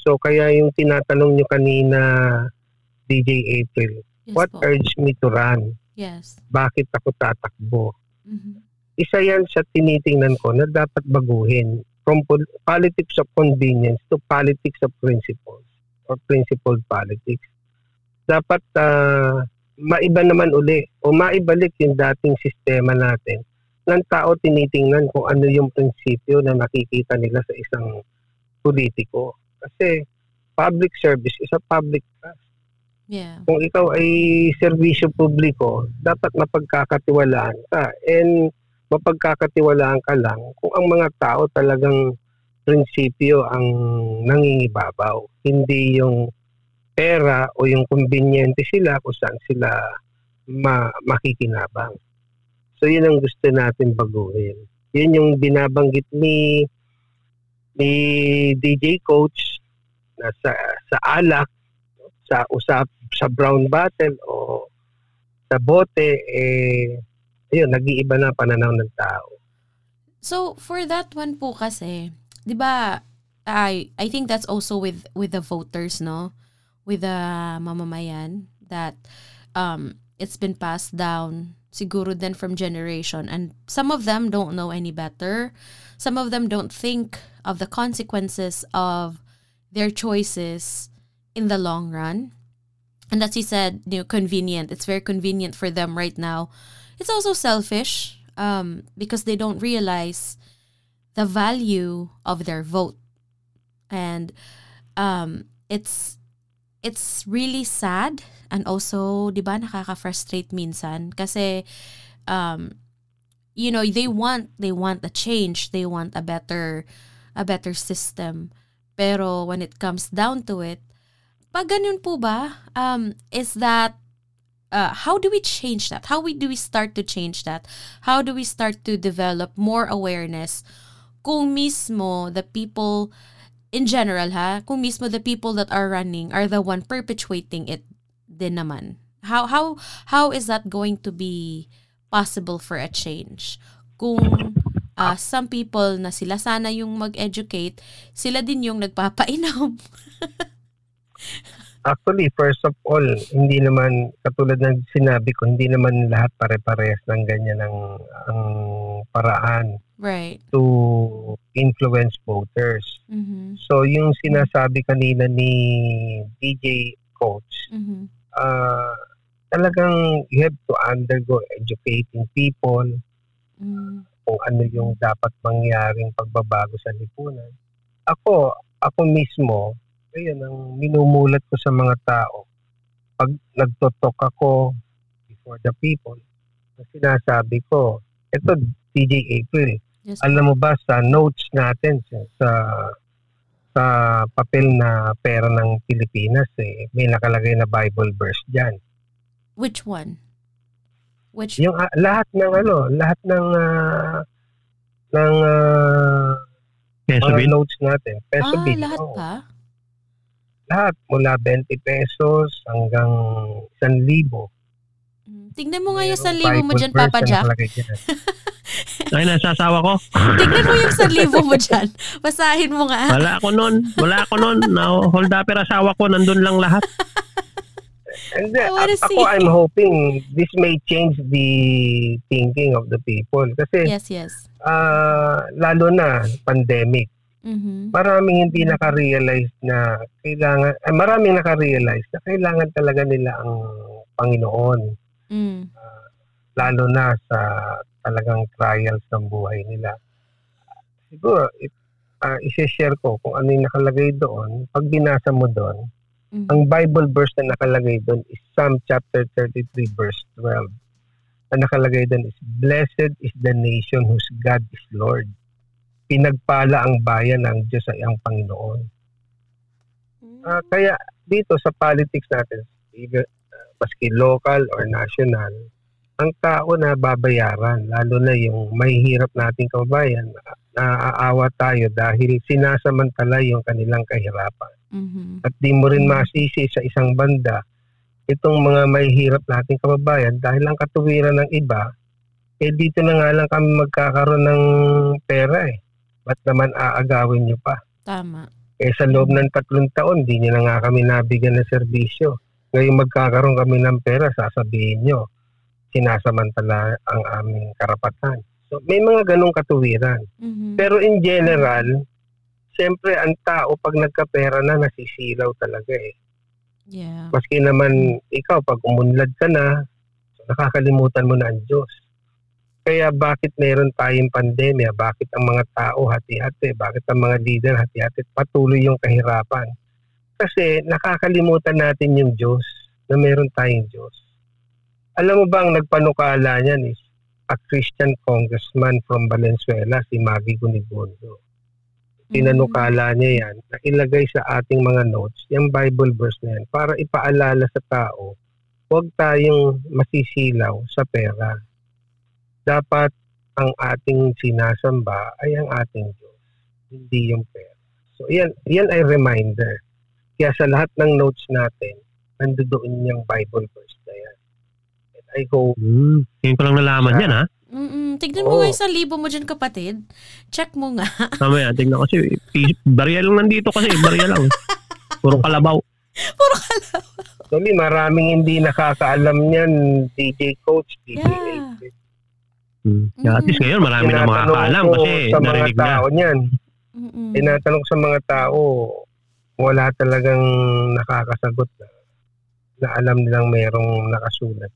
So kaya yung tinatanong nyo kanina, DJ April, Yes what po. urged me to run? Yes. Bakit ako tatakbo? Mhm. isa yan sa tinitingnan ko na dapat baguhin from pol- politics of convenience to politics of principles or principled politics. Dapat ah, maiba naman uli o maibalik yung dating sistema natin ng tao tinitingnan kung ano yung prinsipyo na nakikita nila sa isang politiko. Kasi public service is a public trust Yeah. kung ikaw ay serbisyo publiko, dapat mapagkakatiwalaan ka. And mapagkakatiwalaan ka lang kung ang mga tao talagang prinsipyo ang nangingibabaw. Hindi yung pera o yung conveniente sila kung saan sila ma- makikinabang. So yun ang gusto natin baguhin. Yun yung binabanggit ni ni DJ Coach na sa, sa alak sa usap sa brown bottle o sa bote eh ayun nag-iiba na pananaw ng tao. So for that one po kasi, 'di ba? I I think that's also with with the voters, no? With the mamamayan that um it's been passed down siguro then from generation and some of them don't know any better. Some of them don't think of the consequences of their choices in the long run. And as you said, you know, convenient. It's very convenient for them right now. It's also selfish um, because they don't realize the value of their vote, and um, it's it's really sad and also, di ba, nakaka-frustrate minsan kasi um, you know, they want they want a change, they want a better a better system. Pero when it comes down to it, pag ganun po ba, um, is that uh, how do we change that? How we, do we start to change that? How do we start to develop more awareness kung mismo the people in general ha, kung mismo the people that are running are the one perpetuating it din naman. How how how is that going to be possible for a change? Kung uh, some people na sila sana yung mag-educate, sila din yung nagpapainom. Actually, first of all, hindi naman katulad ng sinabi ko, hindi naman lahat pare-parehas ng ganyan ang ang paraan right. to influence voters. Mhm. So yung sinasabi kanina ni DJ Coach, Mhm. ah, talagang you have to undergo educating people Mm. kung ano yung dapat mangyaring pagbabago sa lipunan. Ako, ako mismo, ayun ang minumulat ko sa mga tao pag nagtotok ako before the people, sinasabi ko, ito DJ April, Yes. alam mo ba sa notes natin sa sa, sa papel na pera ng Pilipinas eh, may nakalagay na Bible verse diyan. Which one? Which Yung ah, lahat ng ano, lahat ng ah, ng ah, Peso bill? notes natin, peso Ah, bill. lahat oo. pa? Lahat mula 20 pesos hanggang 1,000. Mm, Tingnan mo nga yung Mayroong sanlibo mo Bible dyan, Papa na Jack. Ay, nasasawa ko. Tingnan mo yung sanlibo mo dyan. Basahin mo nga. Wala ako nun. Wala ako nun. Na hold up asawa ko, nandun lang lahat. And then, I wanna a- ako, see. I'm hoping this may change the thinking of the people. Kasi, Yes, yes. ah, lalo na, pandemic. Mhm. Maraming hindi nakarealize na kailangan, eh, maraming nakarealize na kailangan talaga nila ang Panginoon. Mm. Lalo na sa talagang trials ng buhay nila. Siguro, it, ah, isi-share ko kung ano yung nakalagay doon. Pag binasa mo doon, Mhm. Ang Bible verse na nakalagay doon is Psalm chapter 33 verse 12. Ang nakalagay doon is Blessed is the nation whose God is Lord. Pinagpala ang bayan ng Diyos ay ang Panginoon. Ah, kaya dito sa politics natin, either, uh, maski local or national, ang tao na babayaran, lalo na yung may hirap nating kababayan, naaawa tayo dahil sinasamantala yung kanilang kahirapan Mhm. at di mo rin Mm. masisi sa isang banda itong mga may hirap nating kababayan dahil ang katuwiran ng iba, eh dito na nga lang kami magkakaroon ng pera eh. Ba't naman aagawin nyo pa? Tama. Eh sa loob ng tatlong taon, di nyo na nga kami nabigyan ng serbisyo. Ngayon magkakaroon kami ng pera, sasabihin nyo, sinasamantala ang aming karapatan. So may mga ganong katuwiran. Mhm. Pero in general, siyempre ang tao pag nagkapera na nasisilaw talaga eh. Yeah. Maski naman ikaw pag umunlad ka na, nakakalimutan mo na ang Diyos. Kaya bakit meron tayong pandemya? Bakit ang mga tao hati-hati? Bakit ang mga leader hati-hati? Patuloy yung kahirapan. Kasi nakakalimutan natin yung Diyos na meron tayong Diyos. Alam mo ba ang nagpanukala niyan is a Christian congressman from Valenzuela, si Maggie Gunigondo. Tinanukala niya yan na ilagay sa ating mga notes yung Bible verse na yan para ipaalala sa tao huwag tayong masisilaw sa pera. Dapat ang ating sinasamba ay ang ating Diyos, hindi yung pera. So yan, yan ay reminder. Kaya sa lahat ng notes natin, nandoon yung Bible verse na yan. And I hope Hmm. Ngayon ko lang nalaman yan, ha? Mm-mm. Tignan mo nga yung sanlibo mo dyan, kapatid. Check mo nga. Mamaya, tingnan ko kasi. pi- Barya lang nandito kasi. Barya lang. Puro kalabaw. Puro kalaw. Actually, maraming hindi nakakaalam niyan, DJ Coach, DJ Yeah. Hmm. Kaya at least ngayon, marami na makakaalam kasi sa mga narinig na. tao niyan. Mm-mm. Tinatanong sa mga tao, wala talagang nakakasagot na, na alam nilang merong nakasulat.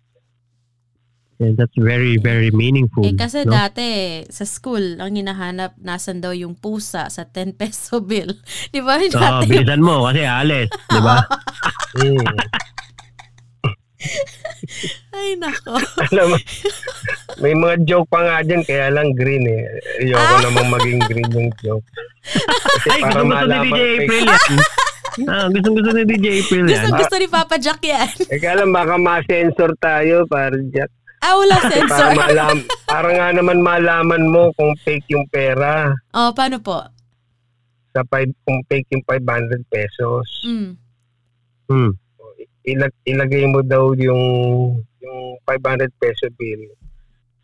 And that's very, very meaningful. Eh kasi no? dati sa school, ang hinahanap nasan daw yung pusa sa 10 peso bill. Di ba? Oo, Dati, bilisan mo kasi alis. Di ba? Hmm. ay nako. alam mo, may mga joke pa nga dyan, kaya lang green eh. Ayoko namang maging green yung joke. Kasi Ay, gusto gusto ni DJ April yan. ah, gusto gusto ni DJ April yan. Gusto gusto ni Papa Jack yan. Eh, kaya lang baka ma-sensor tayo, para Jack. Ah, wala Para, sensor. malam, para nga naman malaman mo kung fake yung pera. oh, paano po? Sa five, kung fake yung 500 pesos. Mm. Hmm. Ilag, ilagay mo daw yung yung 500 peso bill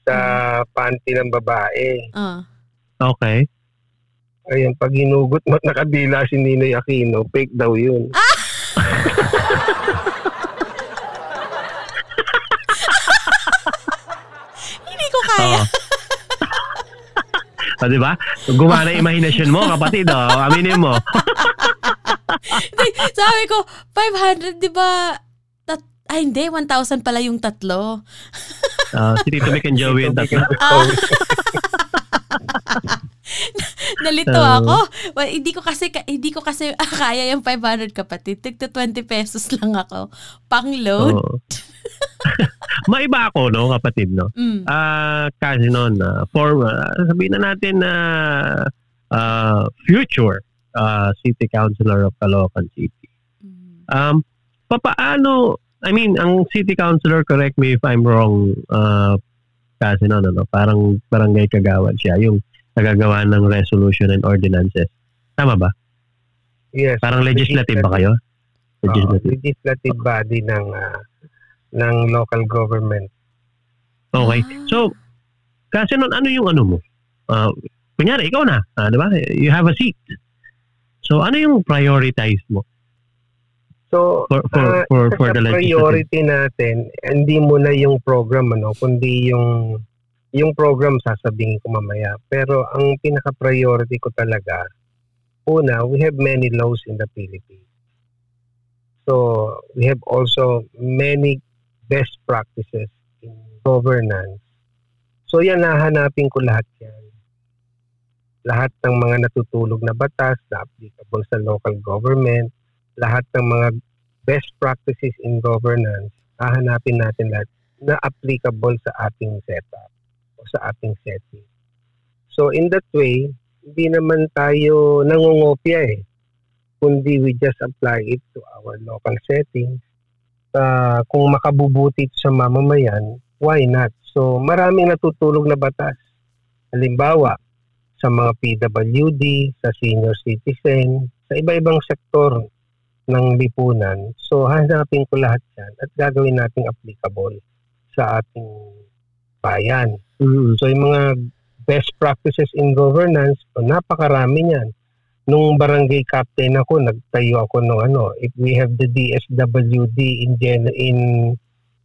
sa panty ng babae. Oh. Okay. Ayun, pag hinugot mo at nakadila si Ninoy Aquino, fake daw yun. Hindi ko kaya. Oo. O, di ba? Gumana imahinasyon mo, kapatid. Oh. Aminin mo. Sabi ko, 500, di ba? Tat- ay, hindi. 1,000 pala yung tatlo. Ah, si Tito Mick and Joey yung tatlo. Nalito Ah. ako. Well, hindi ko kasi hindi ko kasi kaya yung 500 kapatid. Tig to 20 pesos lang ako. Pang load. Oo. Maiba ako, no, kapatid, no? Mm. Ah, kasi noon, uh, for, ah, sabihin na natin na ah, future ah, City Councilor of Caloocan City. Mm. Um, papaano, I mean, ang City Councilor, correct me if I'm wrong, uh, kasi no, no, no, parang barangay kagawad siya, yung nagagawa ng resolution and ordinances. Tama ba? Yes. Parang legislative ba kayo? Legislative. legislative body ng ah, ng local government. Okay. Ah. So, kasi nun, ano yung ano mo? Uh, kunyari, ikaw na, ah, di ba? You have a seat. So, ano yung prioritize mo So, for for ah, for, for the priority natin, hindi muna yung program ano, kundi yung yung program sasabihin ko mamaya. Pero ang pinaka-priority ko talaga, una, we have many laws in the Philippines. So, we have also many best practices in governance. So, yan, nahanapin ko lahat yan. Lahat ng mga natutulog na batas na applicable sa local government, lahat ng mga best practices in governance, hahanapin natin lahat na applicable sa ating setup o sa ating setting. So in that way, hindi naman tayo nangungopia eh. Kundi we just apply it to our local settings. Ah, kung makabubuti ito sa mamamayan, why not? So maraming natutulog na batas. Halimbawa, sa mga PWD, sa senior citizen, sa iba-ibang sektor ng lipunan. So, hanapin ko lahat yan at gagawin nating applicable sa ating bayan. Mm. So, yung mga best practices in governance, so, napakarami niyan. Nung barangay captain ako, nagtayo ako ng ano, if we have the DSWD in gen- in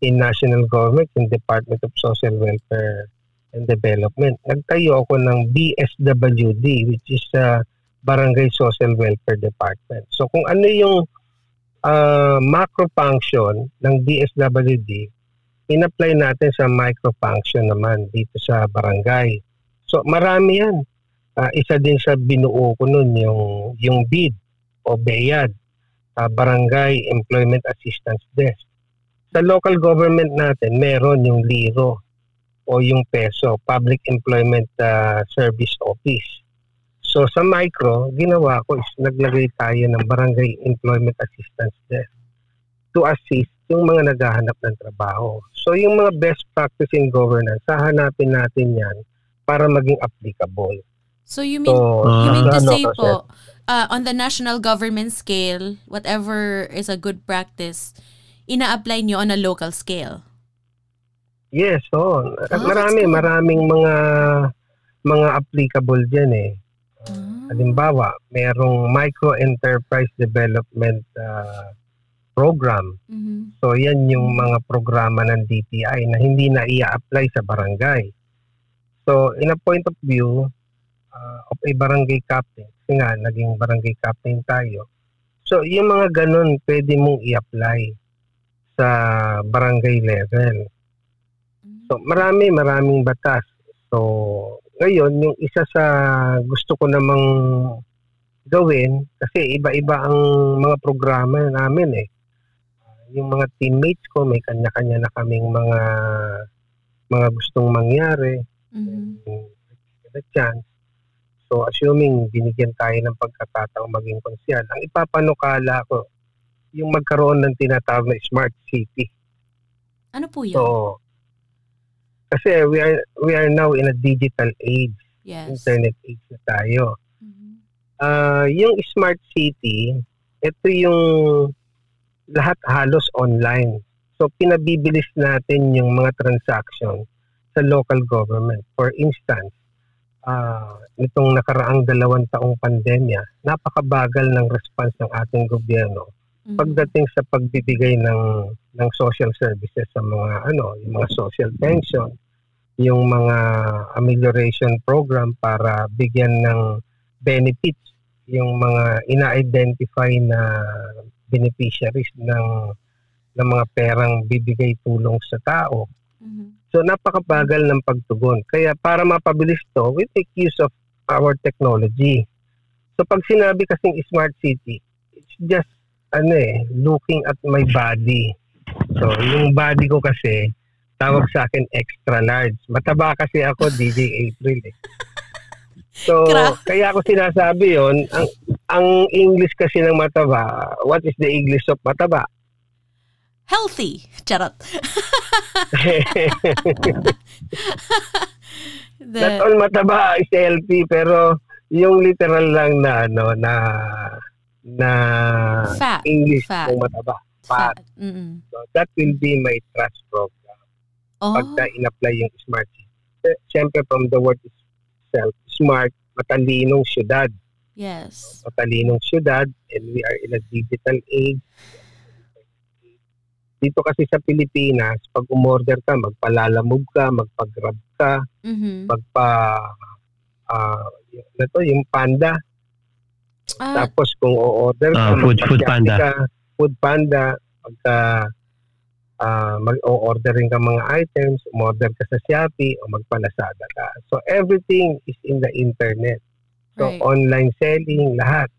in national government, in Department of Social Welfare and Development. Nagtayo ako ng BSWD, which is uh, Barangay Social Welfare Department. So kung ano yung uh, macro function ng DSWD, in-apply natin sa micro function naman dito sa barangay. So marami yan. Ah, isa din sa binuo ko nun yung, yung BID o BEAD, ah, Barangay Employment Assistance Desk. Sa local government natin, meron yung LIRO o yung PESO, Public Employment ah, Service Office. So sa micro, ginawa ko is naglagay tayo ng Barangay Employment Assistance Desk to assist yung mga naghahanap ng trabaho. So yung mga best practice in governance, hahanapin natin yan para maging applicable. So you mean So, you mean to ano say po uh, on the national government scale, whatever is a good practice, ina-apply nyo on a local scale. Yes, oo. Ah, marami, good. maraming mga mga applicable dyan eh. Ah. Halimbawa, merong micro enterprise development ah, program. Mhm. So yan yung mga programa ng DTI na hindi na i-apply sa barangay. So in a point of view uh, of a barangay captain, kasi nga naging barangay captain tayo. So yung mga ganun pwede mong i-apply sa barangay level. So marami maraming batas. So ngayon yung isa sa gusto ko namang gawin kasi iba-iba ang mga programa namin eh yung mga teammates ko may kanya-kanya na kaming mga mga gustong mangyari Mhm. a chance so assuming binigyan tayo ng pagkakataong maging konsyal ang ipapanukala ko yung magkaroon ng tinatawag na smart city Ano po yun? so kasi we are we are now in a digital age yes. internet age na tayo Mhm. Ah, yung smart city, ito yung lahat halos online. So pinabibilis natin yung mga transaction sa local government. For instance, ah itong nakaraang dalawang taong pandemya, napakabagal ng response ng ating gobyerno. Pagdating sa pagbibigay ng ng social services sa mga ano, yung mga social pension, yung mga amelioration program para bigyan ng benefits yung mga ina-identify na beneficiaries ng ng mga perang bibigay tulong sa tao. Mhm. So napakabagal ng pagtugon. Kaya para mapabilis to, we make use of our technology. So pag sinabi kasing smart city, it's just ano eh, looking at my body. So yung body ko kasi, tawag sa akin extra large. Mataba kasi ako, DJ April eh. So, kaya ako sinasabi yon ang, ang English kasi ng mataba, what is the English of mataba? Healthy. Charot. The, Not all mataba is healthy, pero yung literal lang na ano na na Fat. English Fat. ng mataba. Fat. fat. Mm-mm. So that will be my trust program Oh, pagka in-apply yung smart city. Siyempre from the word itself, smart, matalinong syudad. yes. Matalinong syudad and we are in a digital age. Dito kasi sa Pilipinas, pag umorder ka, magpalalamog ka, magpag-grab ka, Mm-hmm. magpa ah yung, ano to, yung panda. Ah, Tapos kung o-order ka, Ah, food- food panda. Ka, food panda, pagka ah, mag-o-order rin ka mga items, umorder ka sa Shopee o magpa-Lazada ka. So everything is in the internet. So right. online selling, lahat.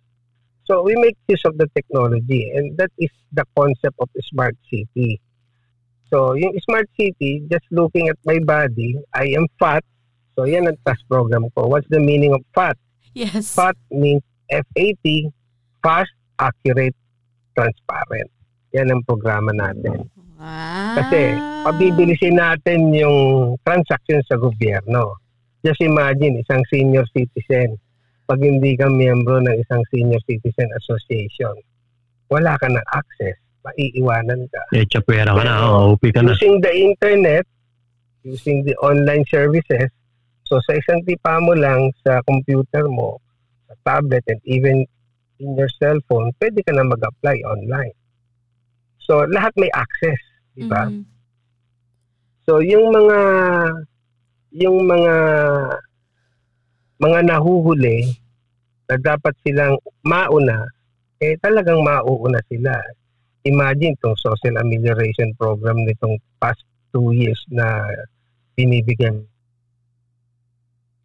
So we make use of the technology and that is the concept of smart city. So yung smart city, just looking at my body, I am fat. So yan ang task program ko. What's the meaning of fat? Yes. FAT means F-A-T, fast, accurate, transparent. Yan ang programa natin. Wow. Kasi pabibilisin natin yung transaction sa gobyerno. Just imagine, isang senior citizen, pag hindi ka miyembro ng isang senior citizen association, wala ka ng access, maiiwanan ka. Eh, chapera ka na. Oh, OP ka na. Using the internet, using the online services, so sa isang tipa mo lang sa computer mo, sa tablet, and even in your cellphone, pwede ka na mag-apply online. So, lahat may access, di ba? Mhm. So, yung mga yung mga mga nahuhuli na dapat silang mauna, eh talagang mauuna sila. Imagine itong social amelioration program nitong past two years na binibigyan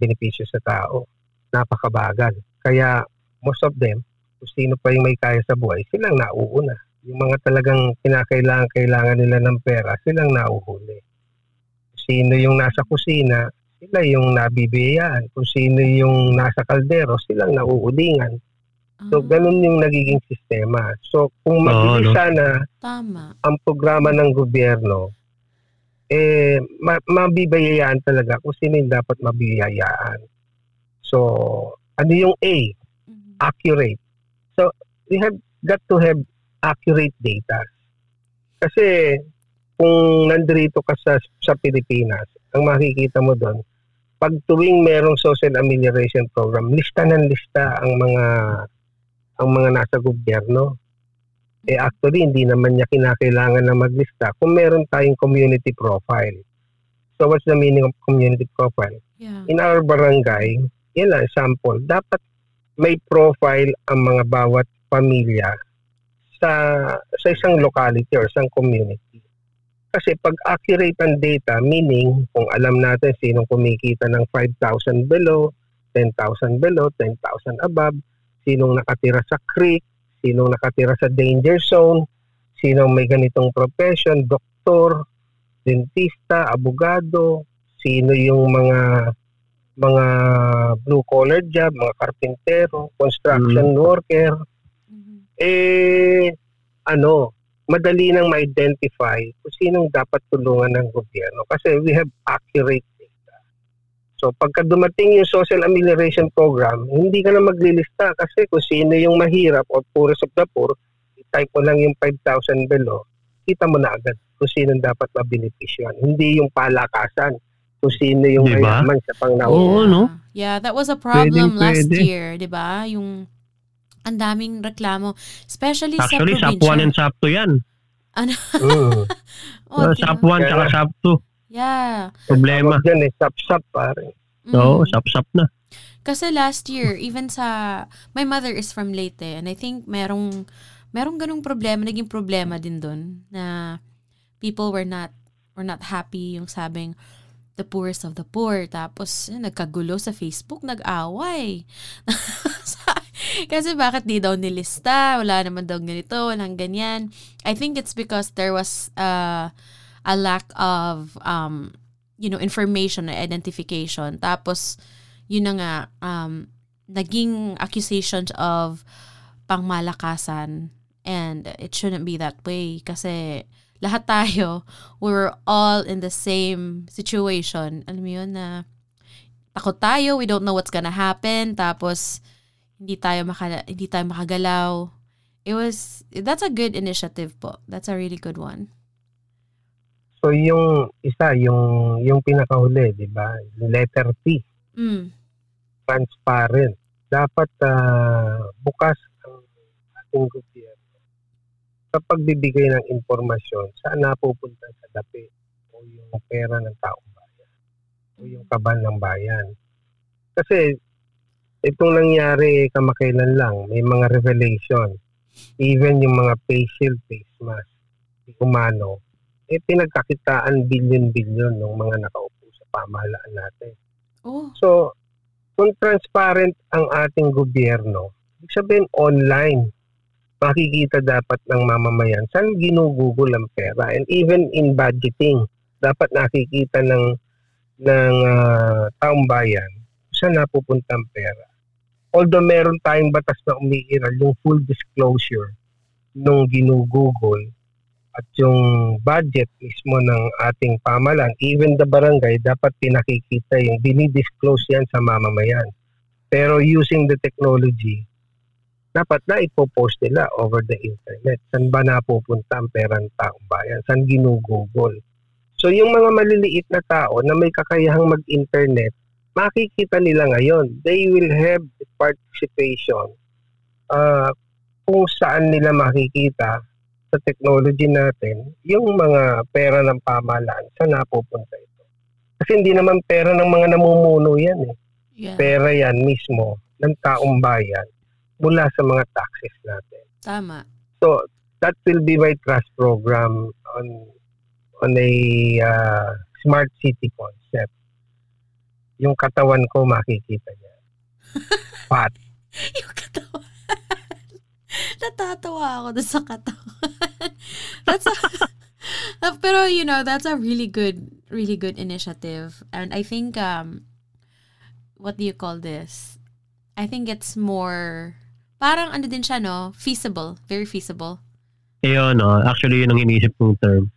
benepisyo sa tao. Napakabagal. Kaya most of them, kung sino pa yung may kaya sa buhay, silang nauuna. Yung mga talagang kinakailangan kailangan nila ng pera, silang nauhuli. Kung sino yung nasa kusina, sila yung nabibiyayaan. Kung sino yung nasa kaldero, silang nauulingan. So, Ah, ganun yung nagiging sistema. So, kung mabilis no? sana Tama. ang programa ng gobyerno, eh, ma- mabibayayaan talaga kung sino yung dapat mabiyayaan. So, ano yung A? Mhm. Accurate. So, we have got to have accurate data. Kasi, kung nandito ka sa, sa Pilipinas, ang makikita mo doon, pag tuwing merong social amelioration program, lista ng lista ang mga ang mga nasa gobyerno. Eh actually, hindi naman niya kinakailangan na maglista kung meron tayong community profile. So what's the meaning of community profile? Yeah. In our barangay, yan lang, sample, dapat may profile ang mga bawat pamilya sa sa isang locality or isang community. Kasi pag accurate ang data, meaning kung alam natin sinong kumikita ng 5,000 below, 10,000 below, 10,000 above, sinong nakatira sa creek, sinong nakatira sa danger zone, sinong may ganitong profession, doktor, dentista, abogado, sino yung mga mga blue collar job, mga karpintero, construction worker, Mhm. eh ano, madali nang ma-identify kung sinong dapat tulungan ng gobyerno kasi we have accurate data. So pagka dumating yung social amelioration program, hindi ka na maglilista kasi kung sino yung mahirap o poorest of the poor, i-type mo lang yung 5,000 below, kita mo na agad kung sino dapat mabenepisyon. Hindi yung palakasan kung sino yung Diba? mayaman sa pangnauna. Oo, no? Yeah, that was a problem Pwedeng last pwede. year, 'di ba? Yung ang daming reklamo, especially Actually, sa SAP probinsya. 1 and SAP 2 yan. Mm. Oh, Uh? SAP 1 tsaka Kaya- SAP 2. Yeah. Problema. Tawag dyan eh, sap-sap pare. Oo, Mm. SAP-SAP na. Kasi last year, even sa my mother is from Leyte and I think merong merong ganung problema, naging problema din doon na people were not were not happy yung sabing the poorest of the poor. Tapos, eh, nagkagulo sa Facebook, nag-away. Kasi bakit di daw nilista? Wala naman daw ganito, walang ganyan. I think it's because there was uh, a lack of, um, you know, information or identification. Tapos, yun na nga, um, naging accusations of pangmalakasan and it shouldn't be that way kasi lahat tayo, we were all in the same situation. Alam mo yun na takot tayo, we don't know what's gonna happen, tapos hindi tayo maka, hindi tayo makagalaw. It was, that's a good initiative po. That's a really good one. So yung isa, yung yung pinakahuli, 'di ba? Letter T. Mm. Transparent. Dapat uh, bukas ang ating gobyerno sa pagbibigay ng impormasyon saan napupunta sa dapi o yung pera ng taong bayan o yung kaban ng bayan. Kasi itong nangyari kamakailan lang, may mga revelation. Even yung mga face shield, face mask, humano, eh pinagkakitaan billion-billion ng mga nakaupo sa pamahalaan natin. Oh. So, kung transparent ang ating gobyerno, ibig sabihin online, makikita dapat ng mamamayan saan ginugugol ang pera. And even in budgeting, dapat nakikita ng ng uh, taong bayan saan napupunta ang pera. Although meron tayong batas na umiiral, yung full disclosure nung ginugugol at yung budget mismo ng ating pamalan, even the barangay, dapat pinakikita yung dinidisclose yan sa mamamayan. Pero using the technology, dapat na ipopost nila over the internet. Saan ba napupunta ang pera ng taong bayan? Saan ginugugol? So yung mga maliliit na tao na may kakayahang mag-internet, makikita nila ngayon. They will have the participation uh, kung saan nila makikita sa technology natin yung mga pera ng pamahalaan saan napupunta ito. Kasi hindi naman pera ng mga namumuno yan eh. Yeah. Pera yan mismo ng taong bayan mula sa mga taxes natin. Tama. So, that will be my trust program on on a uh, smart city concept. Yung katawan ko makikita niya. Fat. yung katawan. Natatawa ako doon sa katawan. that's a, pero you know, that's a really good really good initiative. And I think um what do you call this? I think it's more parang ano din siya, no? Feasible. Very feasible. Ayun, no? Actually, yun ang iniisip kong term.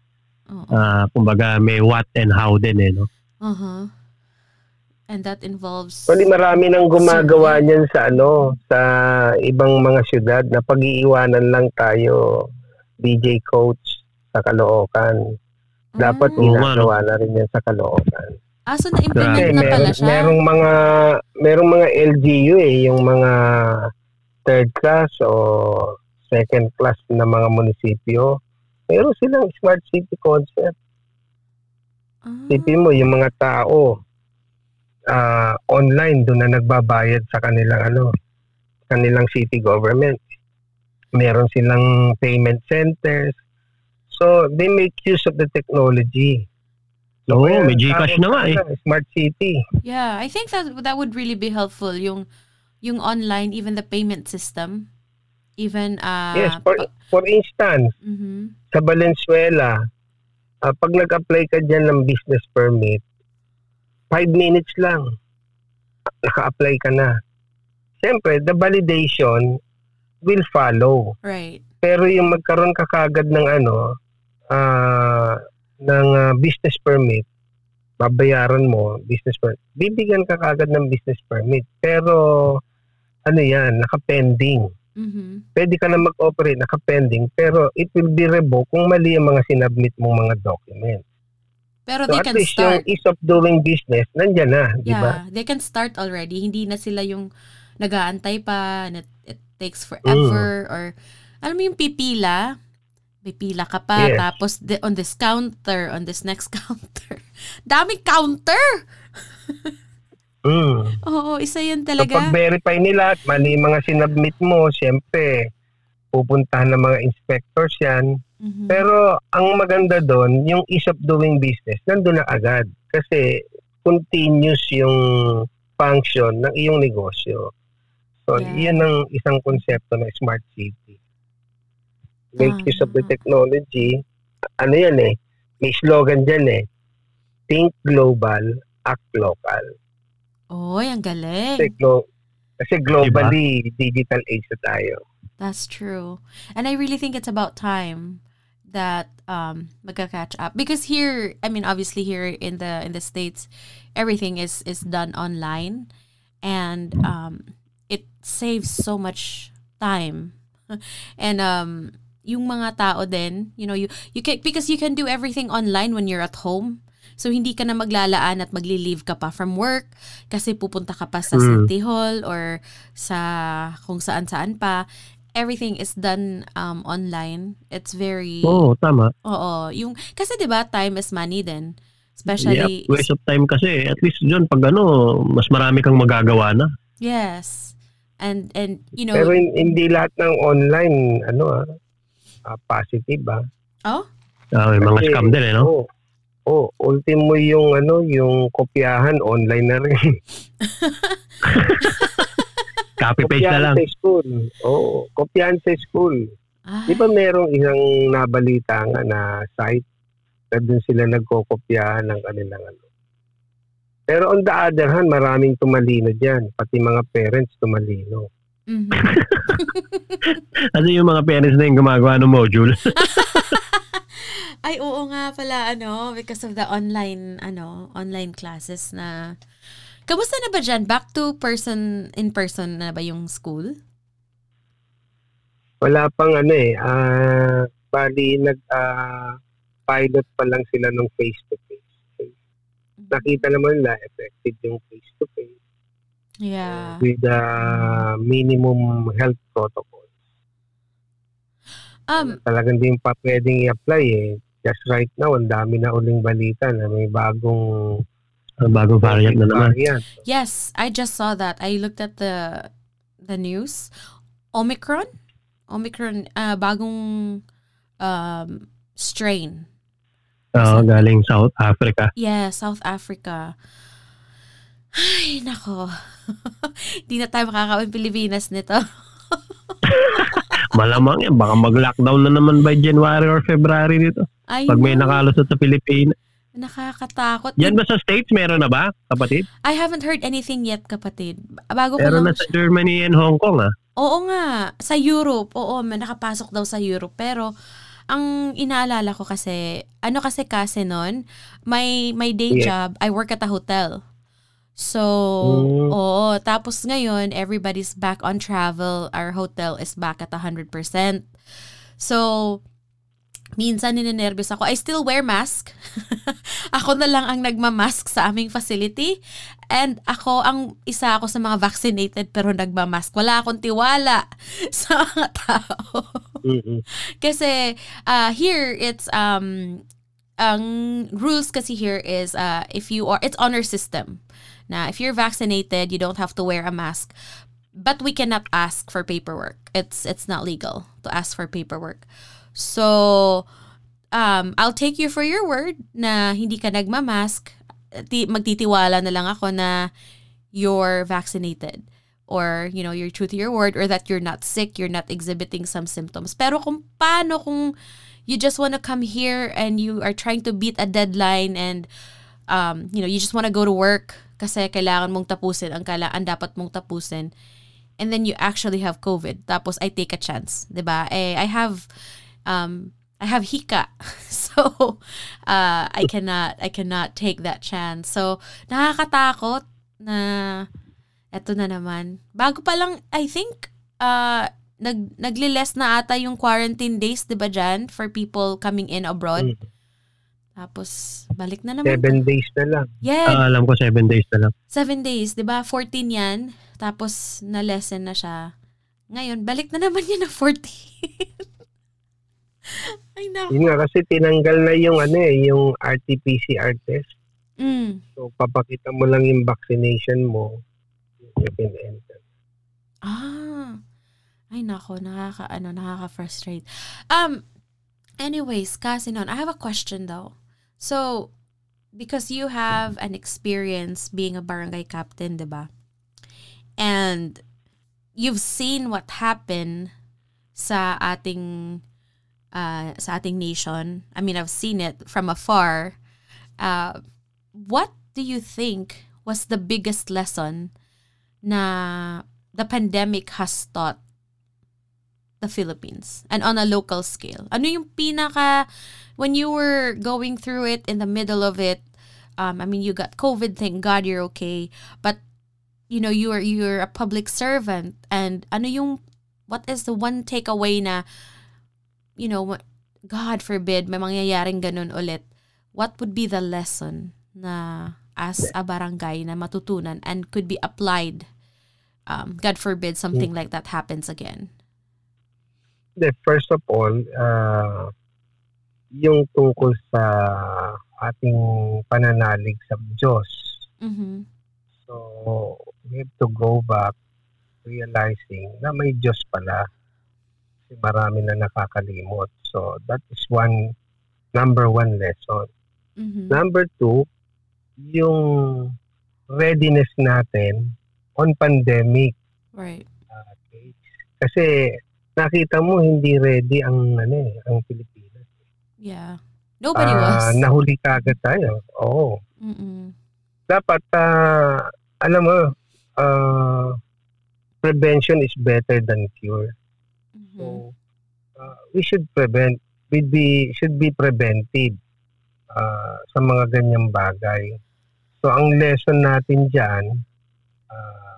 Oo. Uh, kumbaga, may what and how din, eh, no? Uh-huh. And that involves... Pwede marami nang gumagawa niyan sa ano, sa ibang mga syudad na pag-iiwanan lang tayo DJ coach sa Caloocan. Dapat Mm. ginagawa na rin yan sa Caloocan. Ah, so na-implement na pala siya? merong mga merong mga LGU eh, yung mga third class o second class na mga munisipyo. Meron silang smart city concept. Ah. Isipin mo, yung mga tao ah, online doon na nagbabayad sa kanilang ano, kanilang city government. Meron silang payment centers. So, they make use of the technology. Oo, kaya may Gcash na nga eh. Smart city. Yeah, I think that that would really be helpful yung yung online even the payment system even uh yes, for, for instance, mhm sa Valenzuela, ah, pag nag-apply ka dyan ng business permit, 5 minutes lang, naka-apply ka na. Siyempre, the validation will follow. right Pero yung magkaroon ka kagad ng ano, ah, ng ah, business permit, babayaran mo, business permit, bibigyan ka kagad ng business permit. Pero, ano yan, naka-pending. mhm Pwede ka na mag-operate, naka-pending, pero it will be revoked kung mali ang mga sinabmit mong mga documents. pero So they at can least start yung ease of doing business, nandyan na, di ba? yeah they can start already hindi na sila yung nag-aantay pa and it, it takes forever Mm. or alam mo yung pipila pipila ka pa Yes. tapos the, on this counter on this next counter daming counter Mm. oo isa yun So talaga pag-verify nila at mali yung mga sinabmit mo, siyempre, pupuntahan ng mga inspectors yan. Mhm. Pero ang maganda doon, yung ease of doing business, nandun na agad. kasi continuous yung function ng iyong negosyo. So, Yeah. yan ang isang konsepto ng smart city. Make use of the technology. Ano yan eh, may slogan dyan eh, think global, act local. Oy, ang galing. Kasi, glo- kasi globally, digital age na tayo. That's true. And I really think it's about time that um magka-catch up because here I mean obviously here in the in the states everything is is done online and um it saves so much time. and um yung mga tao din, you know, you you can because you can do everything online when you're at home. So hindi ka na maglalaan at magli-leave ka pa from work kasi pupunta ka pa sa Mm. City Hall or sa kung saan-saan pa. Everything is done um online. It's very Oo, tama. Oo, yung kasi 'di ba time is money din. Especially Yep, waste of time kasi. At least dyan, pag ano, mas marami kang magagawa na. yes. And and you know Pero hin- hindi lahat ng online, ano ah, ah, positive ah. oh Ah, may mga Kasi, scam din eh, no? Oo. Oh, ultimo yung ano, yung kopyahan online na rin. Copy-paste na kopyahan lang. sa school. Oo, kopyahan sa school. ah, Di ba merong isang nabalita nga na site na doon sila nagkokopyahan ng kanilang ano. Pero on the other hand, maraming tumalino dyan. Pati mga parents tumalino. mhm. Ano yung mga parents na yung gumagawa ng module? Ay oo nga pala ano because of the online ano online classes na Kamusta na ba dyan? Back to person in person na ba yung school? Wala pang ano eh. ah bali, nag ah, pilot pa lang sila ng face-to-face. Nakita naman nila effective yung face-to-face Yeah. with the minimum health protocol. Um Talagang din pa pwedeng i-apply eh. Just right now, ang dami na uling balita na may bagong Ah, Bagong variant na naman. variant. Yes, I just saw that. I looked at the the news. Omicron? Omicron uh, bagong um strain. Oo, galing South Africa. Yeah, South Africa. Ay, nako. Hindi na tayo makakawin Pilipinas nito. Malamang yan. Baka mag-lockdown na naman by January or February dito. Ay, Pag may no. nakalusot sa Pilipinas. Nakakatakot. Yan ba sa States? Meron na ba, kapatid? I haven't heard anything yet, kapatid. Bago ko Meron lang na sa Germany and Hong Kong, ah. Oo nga, sa Europe. Oo, may nakapasok daw sa Europe. Pero, ang inaalala ko kasi, ano kasi kasi nun, my, my day Yeah. job, I work at a hotel. So, Mm. oo. Tapos ngayon, everybody's back on travel. Our hotel is back at 100%. So, minsan ninenervyos ako. I still wear mask. ako na lang ang nagmamask sa aming facility. And ako, ang isa ako sa mga vaccinated pero nagmamask. Wala akong tiwala sa mga tao. Mm-mm. kasi uh, here, it's, um, ang rules kasi here is uh, if you are, it's honor system. Na if you're vaccinated, you don't have to wear a mask. But we cannot ask for paperwork. It's it's not legal to ask for paperwork. So, um, I'll take you for your word na hindi ka nagmamask. Ti- magtitiwala na lang ako na you're vaccinated or you know you're true to your word or that you're not sick you're not exhibiting some symptoms pero kung paano kung you just want to come here and you are trying to beat a deadline and um, you know you just want to go to work kasi kailangan mong tapusin ang kala ang dapat mong tapusin. And then you actually have covid. Tapos I take a chance 'di ba? Eh I have um I have hika. So uh, I cannot I cannot take that chance. So nakakatakot na eto na naman. Bago pa lang I think uh nag nagle-less na ata yung quarantine days 'di ba diyan for people coming in abroad. Mm. Tapos balik na naman Seven days na lang. yeah Ah, alam ko, seven days na lang. seven days 'di ba 14 yan tapos na lesson na siya ngayon balik na naman yan na 14 ay nako Yun nga kasi tinanggal na yung ano eh, yung RT-PCR test. mm. So papakita mo lang yung vaccination mo. You can enter. Ah. Ay nako, nakaka ano, nakaka-frustrate. Um anyways, kasi nun, I have a question though. So, because you have an experience being a barangay captain, diba? And you've seen what happened sa ating uh, sa ating nation. I mean, I've seen it from afar. Uh, what do you think was the biggest lesson na the pandemic has taught the Philippines and on a local scale? Ano yung pinaka when you were going through it in the middle of it? Um, I mean, you got COVID. Thank God you're okay. But you know, you are you're a public servant, and ano yung what is the one takeaway na you know, God forbid, may mangyayaring ganun ulit. What would be the lesson na as a barangay na matutunan and could be applied um, God forbid something like that happens again? The first of all, uh, yung tungkol sa ating pananalig sa Diyos. Mm-hmm. So, we have to go back realizing na may Diyos pala. Kasi marami na nakakalimot. So, that is one, number one lesson. Mm-hmm. Number two, yung readiness natin on pandemic. Right. Okay. Kasi nakita mo hindi ready ang ano eh, ang Pilipinas. Yeah. Nobody Ah, was. Nahuli kagad tayo. Oo. Mm-mm. Dapat ah, alam mo ah, prevention is better than cure. Mhm. So uh, we should prevent we be should be preventive uh, sa mga ganyang bagay. So ang lesson natin diyan uh,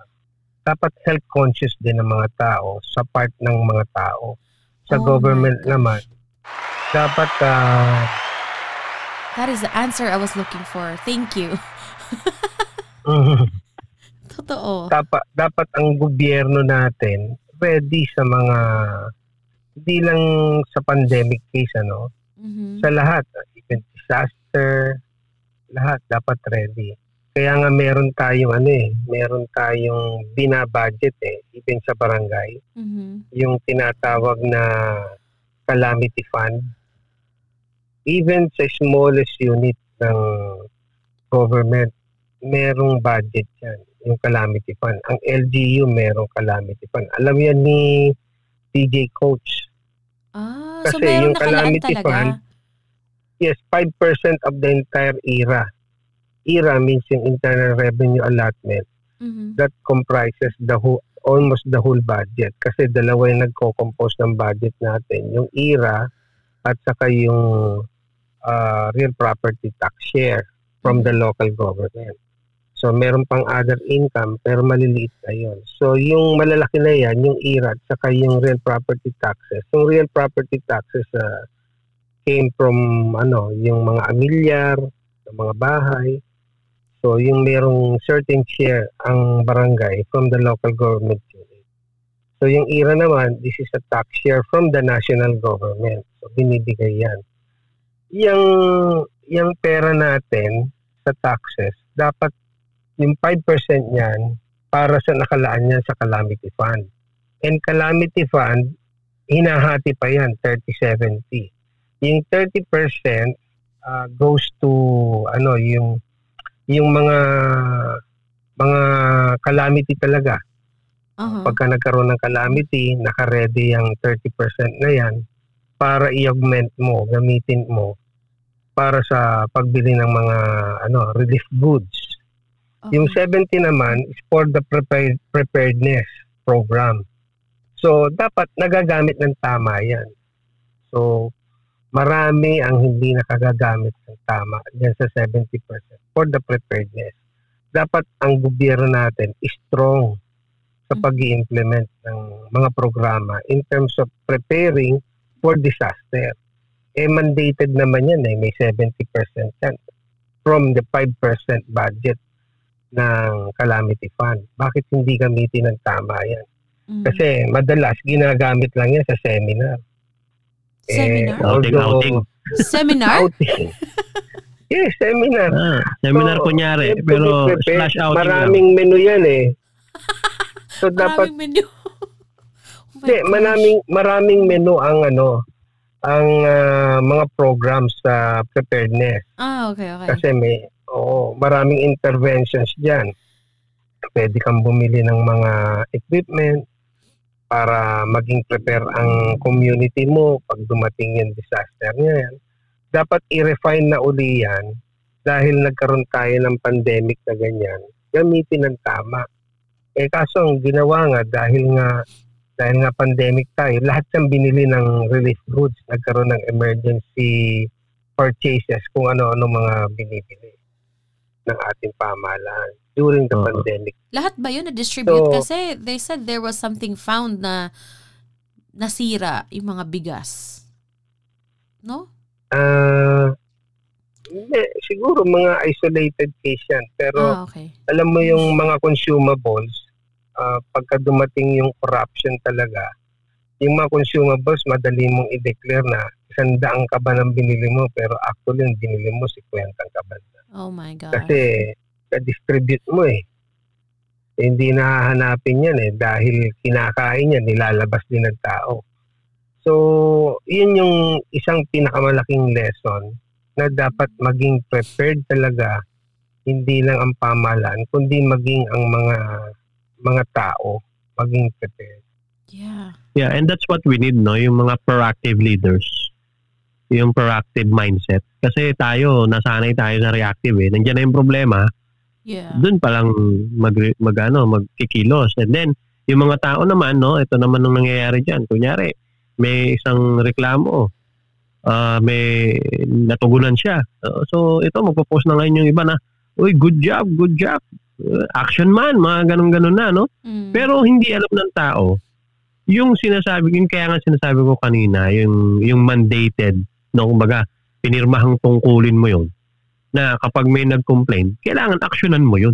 dapat health conscious din ng mga tao sa part ng mga tao. Sa Oh government naman dapat uh, That is the answer I was looking for. Thank you. Totoo. dapat dapat ang gobyerno natin ready sa mga hindi lang sa pandemic case ano Mhm. sa lahat, even disaster, lahat dapat ready. Kaya nga meron tayong ano eh, meron tayong binabudget eh, even sa barangay, Mhm. yung tinatawag na calamity fund. Even sa smallest unit ng government, merong budget yan, yung calamity fund. Ang LGU merong calamity fund. Alam yan ni DJ Coach. Ah, Kasi so meron yung calamity talaga. fund, Yes, 5% of the entire ERA. ERA means yung internal revenue allotment. Mhm. That comprises the whole, almost the whole budget. Kasi dalawa yung nagko-compose ng budget natin. Yung ERA at saka yung uh, real property tax share from the local government. So meron pang other income pero maliliit na yun. So yung malalaki na yan, yung at saka yung real property taxes. Yung real property taxes uh, came from ano, yung mga amilyar, yung mga bahay. So yung merong certain share ang barangay from the local government. So yung ERA naman, this is a tax share from the national government. So binibigay yan. Yung, yung pera natin sa taxes, dapat yung 5% niyan para sa nakalaan yan sa calamity fund. And calamity fund, hinahati pa yan, 30-70. Yung 30% uh, goes to ano yung yung mga mga calamity talaga. Uh-huh. Pagka nagkaroon ng calamity, naka-ready yung 30% na yan para i-augment mo, gamitin mo para sa pagbili ng mga ano relief goods. Yung Okay. 70 naman is for the prepared, preparedness program. So, dapat nagagamit ng tama yan. So, marami ang hindi nakagagamit ng tama dyan sa 70% for the preparedness. Dapat ang gobyerno natin is strong sa Mhm. pag implement ng mga programa in terms of preparing for disaster. Eh, mandated naman yan eh. May 70% yan from the 5% budget ng calamity fund. Bakit hindi gamitin ng tama yan? Mhm. Kasi madalas ginagamit lang yan sa seminar. Seminar? Outing, although- outing. Seminar? Outing. yes, seminar. Ah, seminar So, kunyari, to pero be prepared. slash outing lang. Maraming menu yan eh. So dapat Maraming menu. Oh Hindi, gosh. maraming maraming menu ang ano ang ah, mga programs sa preparedness. Ah, okay, okay. Kasi may oo, maraming interventions diyan. Pwede kang bumili ng mga equipment para maging prepare ang community mo pag dumating yung disaster niya yan. Dapat i-refine na uli yan dahil nagkaroon tayo ng pandemic na ganyan. Gamitin ng tama. Eh kaso ang ginawa nga dahil nga dahil nga pandemic tayo, lahat ng binili ng relief goods, nagkaroon ng emergency purchases kung ano-ano mga binibili ng ating pamahalaan during the Oo. pandemic. Lahat ba yun na-distribute? So- Kasi they said there was something found na nasira yung mga bigas. No? Ah, hindi, siguro mga isolated case yan. Pero ah, okay. alam mo yung mga consumables, ah, pagka dumating yung corruption talaga, yung mga consumables, madali mong i-declare na isang daang ka ba ng binili mo, pero actually yung binili mo, si kwentang ka ba na. Oh my God. Kasi ka-distribute mo eh. Eh, Hindi nahahanapin yan eh dahil kinakain yan, nilalabas din ng tao. So, yun yung isang pinakamalaking lesson na dapat maging prepared talaga hindi lang ang pamahalaan kundi maging ang mga mga tao maging prepared. yeah. Yeah, and that's what we need, no? Yung mga proactive leaders. Yung proactive mindset. Kasi tayo, nasanay tayo sa reactive eh. Nandiyan na yung problema, Yeah. doon pa lang mag, mag, ano, magkikilos. And then, yung mga tao naman, no? Ito naman ang nangyayari dyan. Kunyari, may isang reklamo, ah may natugunan siya. Uh, so, ito, magpo-post na ngayon yung iba na, Uy, good job, good job. Action man, mga ganun-ganun na, no? Mm. Pero hindi alam ng tao yung sinasabi, yung kaya nga sinasabi ko kanina, yung yung mandated, no, kumbaga, pinirmahang tungkulin mo yon na kapag may nag-complain, kailangan aksyonan mo yun.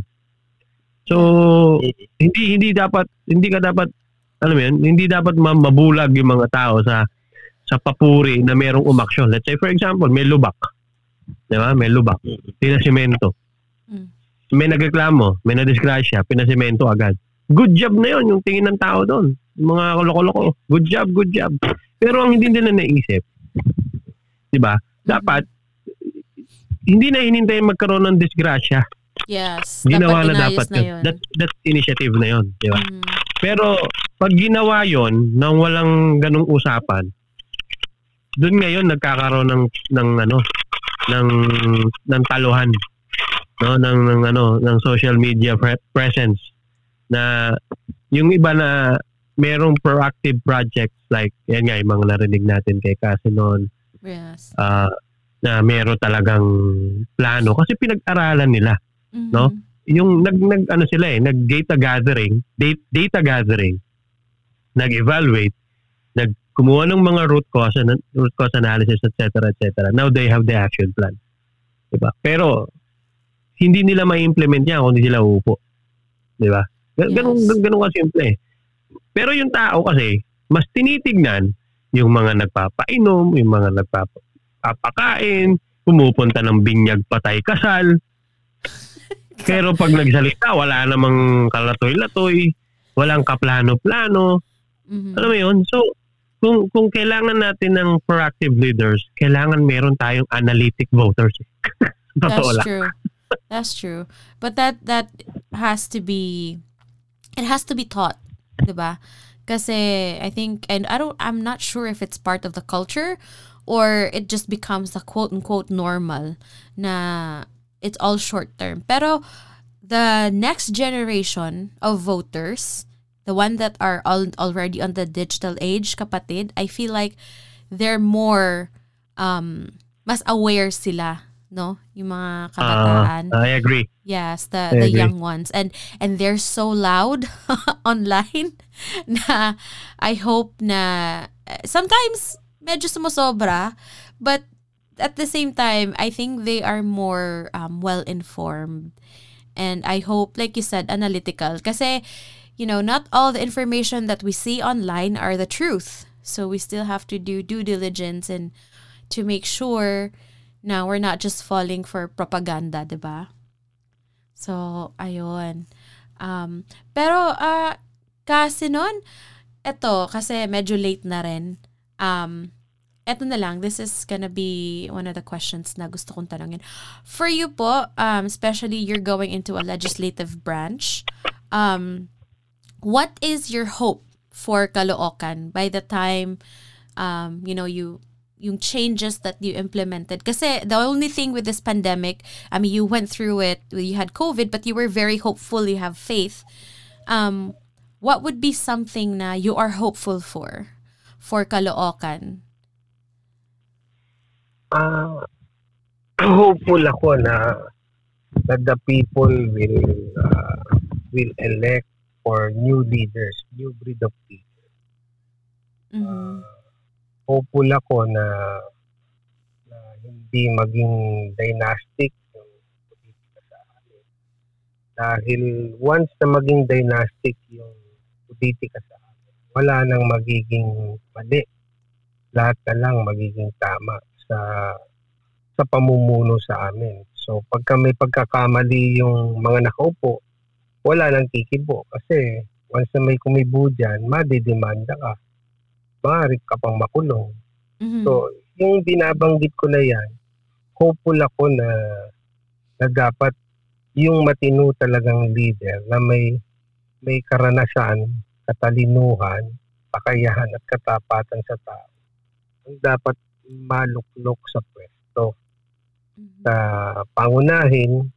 So, hindi hindi dapat hindi ka dapat alam mo yun, hindi dapat ma- mabulag yung mga tao sa sa papuri na merong umaksyon. Let's say for example, may lubak. 'Di ba? May lubak. Pinasimento. Mm. May nagreklamo, may nadisgrasya, pinasimento agad. Good job na yon yung tingin ng tao doon. Mga koloko-loko. Good job, good job. Pero ang hindi nila naisip, 'di ba? Dapat hindi na hinintay magkaroon ng disgrasya. Yes. Ginawa dapat na dapat na yun. That, that's initiative na yun. Di ba? Mm. Pero pag ginawa yon nang walang ganong usapan, doon ngayon nagkakaroon ng ng ano ng ng taluhan no ng, ng ano ng social media pre- presence na yung iba na merong proactive projects like yan nga yung mga narinig natin kay Casinon Yes. ah, na meron talagang plano kasi pinag-aralan nila Mhm. no? yung nag, nag ano sila eh, nag data gathering, data, data gathering, nag-evaluate, nag kumuha ng mga root cause, and root cause analysis, etc., etc. Now they have the action plan. Diba? Pero hindi nila ma-implement yan kung hindi sila uupo. Diba? Gan- Ganun, Yes. ganun ka simple eh. Pero yung tao kasi, mas tinitignan yung mga nagpapainom, yung mga nagpapakain, pumupunta ng binyag patay kasal, pero pag nagsalita, wala namang kalatoy-latoy, walang kaplano-plano. Mhm. Alam mo yun? So, kung kung kailangan natin ng proactive leaders, kailangan meron tayong analytic voters. Totoo That's lang. true. That's true. But that that has to be it has to be taught, ba? Kasi I think and I don't I'm not sure if it's part of the culture or it just becomes the quote unquote normal na it's all short term. Pero the next generation of voters, the one that are all, already on the digital age, kapatid, I feel like they're more um mas aware sila, no? Yung mga kabataan. Ah, I agree. Yes, the I the agree. young ones and and they're so loud online na I hope na eh, sometimes medyo sumusobra but at the same time I think they are more um, well informed and I hope like you said analytical kasi you know not all the information that we see online are the truth so we still have to do due diligence and to make sure na we're not just falling for propaganda, 'di ba? So, ayun. Um, pero ah kasi nun, eto kasi medyo late na rin. Um, eto na lang, this is gonna be one of the questions na gusto kong tanongin. For you po, um, especially you're going into a legislative branch, um, what is your hope for Caloocan by the time, um, you know, you yung changes that you implemented? Kasi the only thing with this pandemic, I mean, you went through it, you had COVID, but you were very hopeful, you have faith. Um, what would be something na you are hopeful for, for Caloocan? uh, hopeful ako na that the people will uh, will elect for new leaders, new breed of leaders. Mhm. Hopeful ako na, na hindi maging dynastic yung politika sa amin. Dahil once na maging dynastic yung politika sa amin, wala nang magiging mali. Lahat na lang magiging tama sa sa pamumuno sa amin. So pagka may pagkakamali yung mga nakaupo, wala nang kikibo kasi once na may kumibo dyan, madidemanda ka. Maaari ka pang makulong. Mhm. So, yung binabanggit ko na yan, hopeful ako na, na dapat yung matino talagang leader na may may karanasan, katalinuhan, kakayahan at katapatan sa tao ang dapat maluklok sa pwesto. Mhm. Sa pangunahin,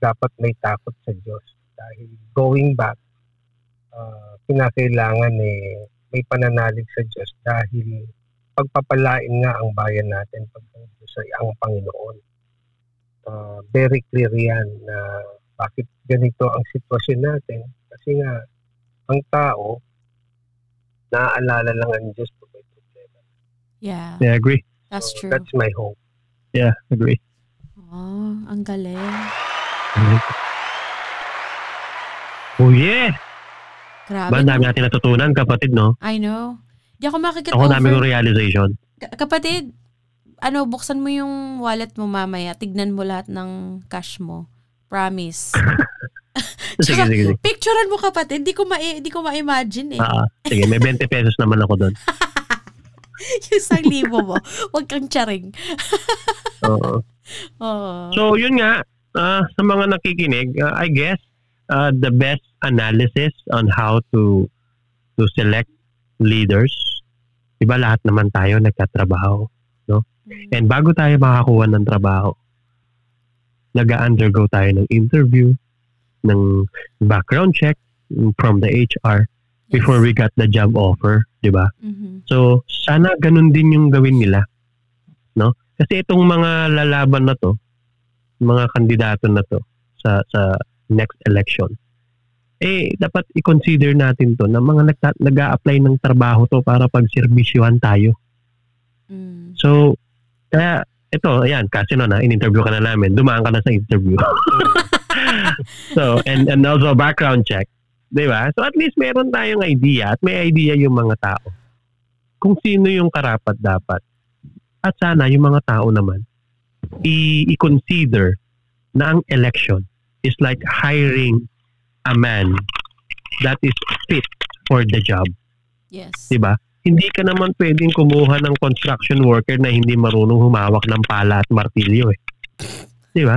dapat may takot sa Diyos. Dahil going back, uh, kinakailangan eh, may pananalig sa Diyos dahil pagpapalain nga ang bayan natin pag ang Diyos ay ang Panginoon. Uh, very clear yan na bakit ganito ang sitwasyon natin. Kasi nga, ang tao, naaalala lang ang Diyos pag may problema. Yeah, Yeah, agree. that's So, true. That's my hope. Yeah, agree. Oh, ang galing. Oh yeah! Grabe. Ba, ang dami natin natutunan, kapatid, no? I know. Di ako makikita Ako dami kong realization. Ka- Kapatid, ano, buksan mo yung wallet mo mamaya. Tignan mo lahat ng cash mo. Promise. Sige, sige, sige. Picturean mo kapatid. Di ko ma di ko ma-imagine eh. Ah, sige, may 20 pesos naman ako doon. yung isang libo mo. Huwag kang charing. Oo. Oo. So, yun nga, ah, sa mga nakikinig, ah, I guess, ah, the best analysis on how to to select leaders, iba lahat naman tayo nagtatrabaho. And bago tayo makakuha ng trabaho, nag-undergo tayo ng interview, ng background check from the HR before we got the job offer, di ba? Mhm. So, sana ganun din yung gawin nila. No? Kasi itong mga lalaban na to, mga kandidato na to sa sa next election, eh dapat i-consider natin to na mga nagta- nag-a-apply ng trabaho to para pagserbisyuhan tayo. Mm. So, kaya ito, ayan, kasi no na, in-interview ka na namin, dumaan ka na sa interview. so, and, and also background check. Di ba? So, at least meron tayong idea at may idea yung mga tao kung sino yung karapat dapat. At sana yung mga tao naman, i- i-consider na ang election is like hiring a man that is fit for the job. Yes. Di ba? Hindi ka naman pwedeng kumuha ng construction worker na hindi marunong humawak ng pala at martilyo eh. Di ba?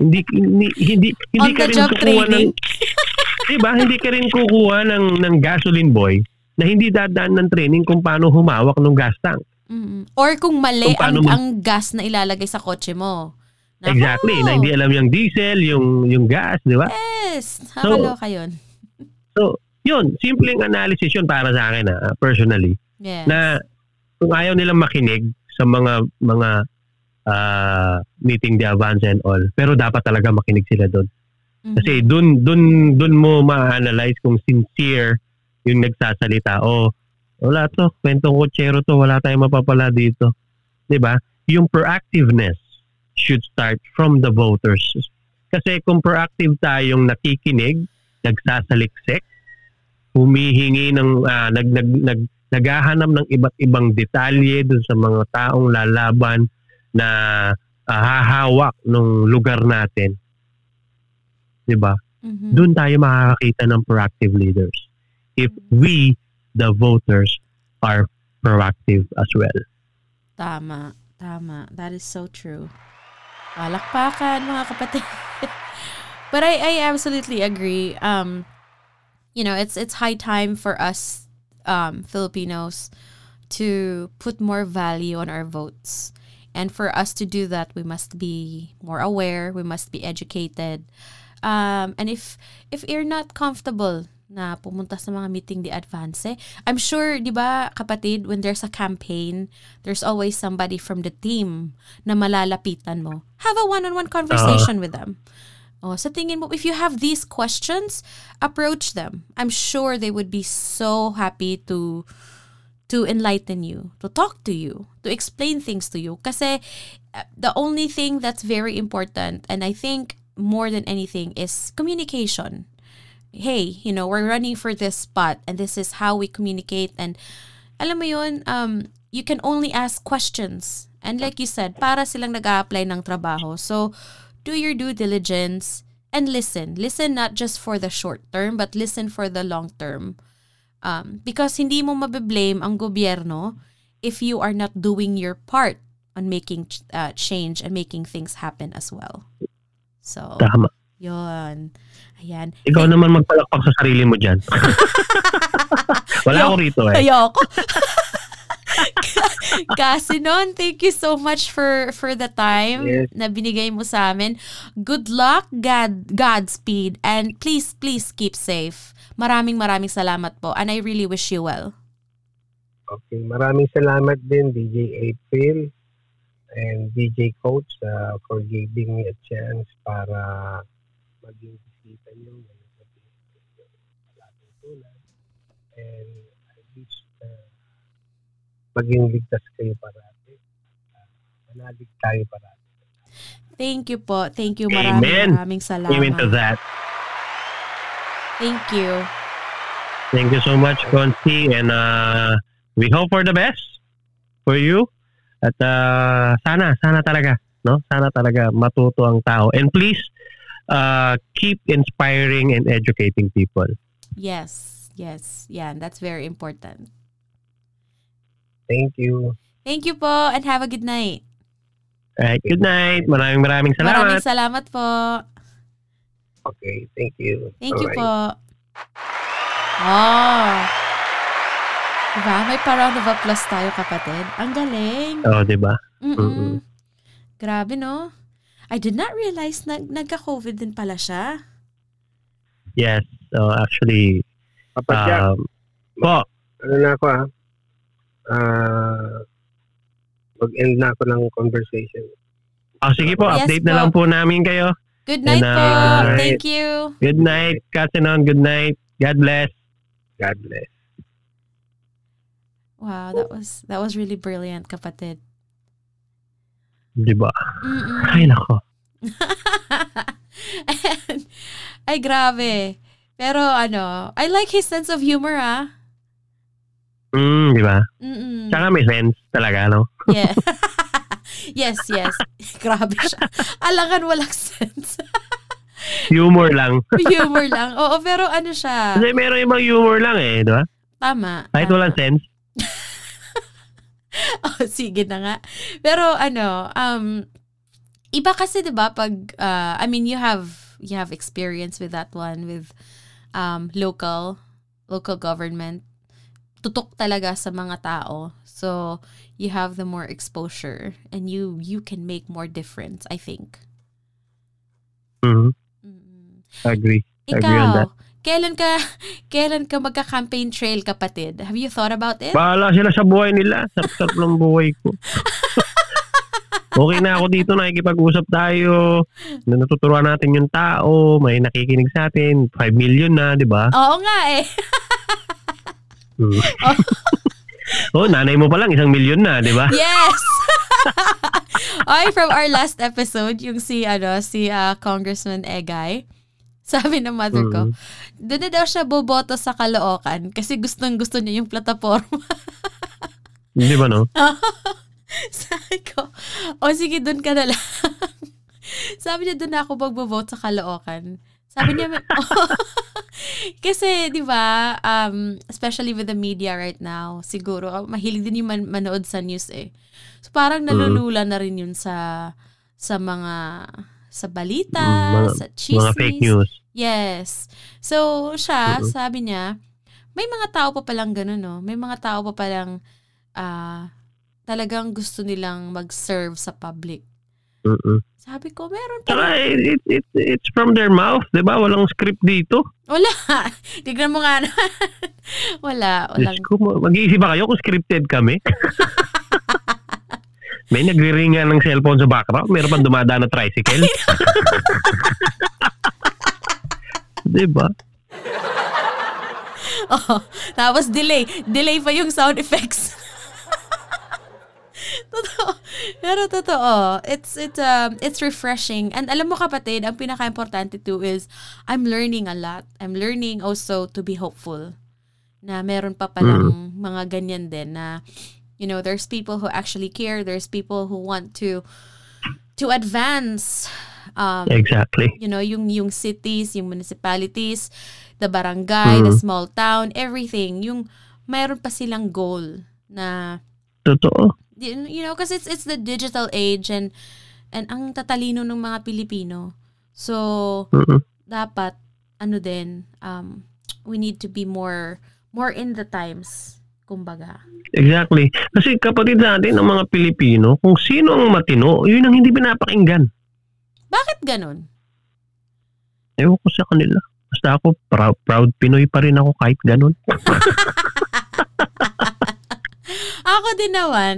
hindi hindi hindi hindi ka rin kukuha training. ng Di ba? Hindi ka rin kukuha ng ng gasoline boy na hindi dadaan ng training kung paano humawak ng gas tank. Mm. Or kung mali Kung ang, mo- ang gas na ilalagay sa kotse mo. Exactly. Na hindi alam yung diesel, yung yung gas, di ba? Yes. Nakakaloka yun. So, yun, simpleng analysis yun para sa akin ah, personally. Yes. na kung ayaw nilang makinig sa mga mga ah, meeting the advance and all, pero dapat talaga makinig sila doon. Mhm. Kasi doon doon doon mo ma-analyze kung sincere yung nagsasalita. O wala to, kwentong kutsero to, wala tayong mapapala dito. 'Di ba? Yung proactiveness should start from the voters. Kasi kung proactive tayong nakikinig, nagsasaliksik, humihingi ng ah, nag, nag, nag naghahanap ng iba't ibang detalye dun sa mga taong lalaban na ah, hahawak ng lugar natin. 'Di ba? Mhm. Doon tayo makakakita ng proactive leaders. If we, the voters, are proactive as well. Tama. Tama. That is so true. Palakpakan, mga kapatid. but I, I absolutely agree. Um, you know, it's it's high time for us um, Filipinos to put more value on our votes. And for us to do that, we must be more aware, we must be educated. Um, and if if you're not comfortable na pumunta sa mga meeting di advance, I'm sure, di ba, kapatid, when there's a campaign, there's always somebody from the team na malalapitan mo. Have a one-on-one conversation uh, with them. Oh, sa tingin mo, if you have these questions, approach them. I'm sure they would be so happy to to enlighten you, to talk to you, to explain things to you. Kasi uh, the only thing that's very important, and I think more than anything, is communication. Hey, you know, we're running for this spot, and this is how we communicate. And alam mo yun, um, you can only ask questions. And like you said, para silang nag-a-apply ng trabaho. So, do your due diligence and listen. Listen not just for the short term, but listen for the long term. Um, because hindi mo mabiblame ang gobyerno if you are not doing your part on making uh, change and making things happen as well. So, Tama. Yun. Ayan. Ikaw naman magpalakpak sa sarili mo dyan. Wala ako rito eh. Ayoko. Kasi noon, thank you so much for for the time yes. na binigay mo sa amin. Good luck, God, Godspeed, and please, please keep safe. Maraming maraming salamat po and I really wish you well. Okay, maraming salamat din DJ April and DJ Coach uh, for giving me a chance para maging bisita nyo ngayong gabi. And maging ligtas kayo parati. Uh, manalig tayo parati. Thank you po. Thank you. Maraming Amen. maraming salamat. Amen to that. Thank you. Thank you so much, Consti. And uh, we hope for the best for you. At uh, sana, sana talaga, no? Sana talaga matuto ang tao. And please, uh, keep inspiring and educating people. Yes, yes. Yeah, that's very important. Thank you. Thank you po and have a good night. Alright, good night. Maraming maraming salamat. Maraming salamat po. Okay, thank you. Thank All you right. po. Oh. Diba? May pa-round of applause tayo, kapatid. Ang galing. Oo, oh, diba? Mm-mm. Grabe, no? I did not realize na nagka-COVID din pala siya. Yes. So, actually, Kapag um, po. Ano na ako ah? uh, mag-end na ako ng conversation. Oh, sige po, yes update po. na lang po namin kayo. Good night And, uh, po. Thank you. Good night, Kasinon. Good night. God bless. God bless. Wow, that was that was really brilliant, kapatid. Di ba? Ay, nako. ay, grabe. Pero ano, I like his sense of humor, ah. Mm, di ba? Mm-mm. Tsaka may sense talaga, no? Yeah. yes, yes. Grabe siya. Alangan walang sense. humor lang. humor lang. Oo, pero ano siya? Kasi meron ibang humor lang eh, di ba? Tama. Kahit tama. walang sense. oh, sige na nga. Pero ano, um, iba kasi 'di ba pag uh, I mean you have you have experience with that one with um local local government tutok talaga sa mga tao. So, you have the more exposure and you you can make more difference, I think. Mm-hmm. Mm-hmm. Agree. Ikaw, Agree on that. Kailan ka kailan ka magka-campaign trail kapatid? Have you thought about it? Bahala sila sa buhay nila. Sarap ng buhay ko. okay na ako dito, nakikipag-usap tayo. Natuturuan natin yung tao, may nakikinig sa atin. 5 million na, di ba? Oo nga eh. Mm. oh, nanay mo pa lang, isang milyon na, di ba? Yes! Ay, from our last episode, yung si, ano, si uh, Congressman Egay, sabi ng mother ko, mm-hmm. doon na daw siya boboto sa Caloocan kasi gustong gusto niya yung plataforma. Hindi ba, no? sabi ko, o sige, doon ka na lang. sabi niya, doon ako magbo-vote sa Caloocan. Sabi niya, kasi, di ba, um, especially with the media right now, siguro, ah, mahilig din yung man- manood sa news eh. So, parang nalulula na rin yun sa, sa mga, sa balita, Mm, mga- sa chismis. Mga fake news. Yes. So, siya, Mhm. sabi niya, may mga tao pa palang ganun, no? May mga tao pa palang ah, talagang gusto nilang mag-serve sa public. Mm-mm. Sabi ko, meron pa. Tsaka it, it, it, it's from their mouth, di ba? Walang script dito. Wala. Tignan mo nga na. Wala. Walang. Ko, mag-iisip ba kayo kung scripted kami? May nagre-ringa ng cellphone sa background. Meron pang dumadaan na tricycle. di ba? Oh, tapos delay. Delay pa yung sound effects. totoo. Pero totoo. It's, it's, um, it's refreshing. And alam mo kapatid, ang pinaka-importante too is I'm learning a lot. I'm learning also to be hopeful. Na meron pa palang mga ganyan din na you know, there's people who actually care. There's people who want to to advance um, Exactly. you know, yung yung cities, yung municipalities, the barangay, the Mm. small town, everything. Yung mayroon pa silang goal na Totoo. you know, because it's it's the digital age and and ang tatalino ng mga Pilipino. So, Mm-mm. dapat ano din um we need to be more more in the times kumbaga. Exactly. Kasi kapatid natin ng mga Pilipino, kung sino ang matino, yun ang hindi pinapakinggan. Bakit ganun? Ewan ko sa kanila. Basta ako, proud, proud Pinoy pa rin ako kahit ganun. Ako din naman.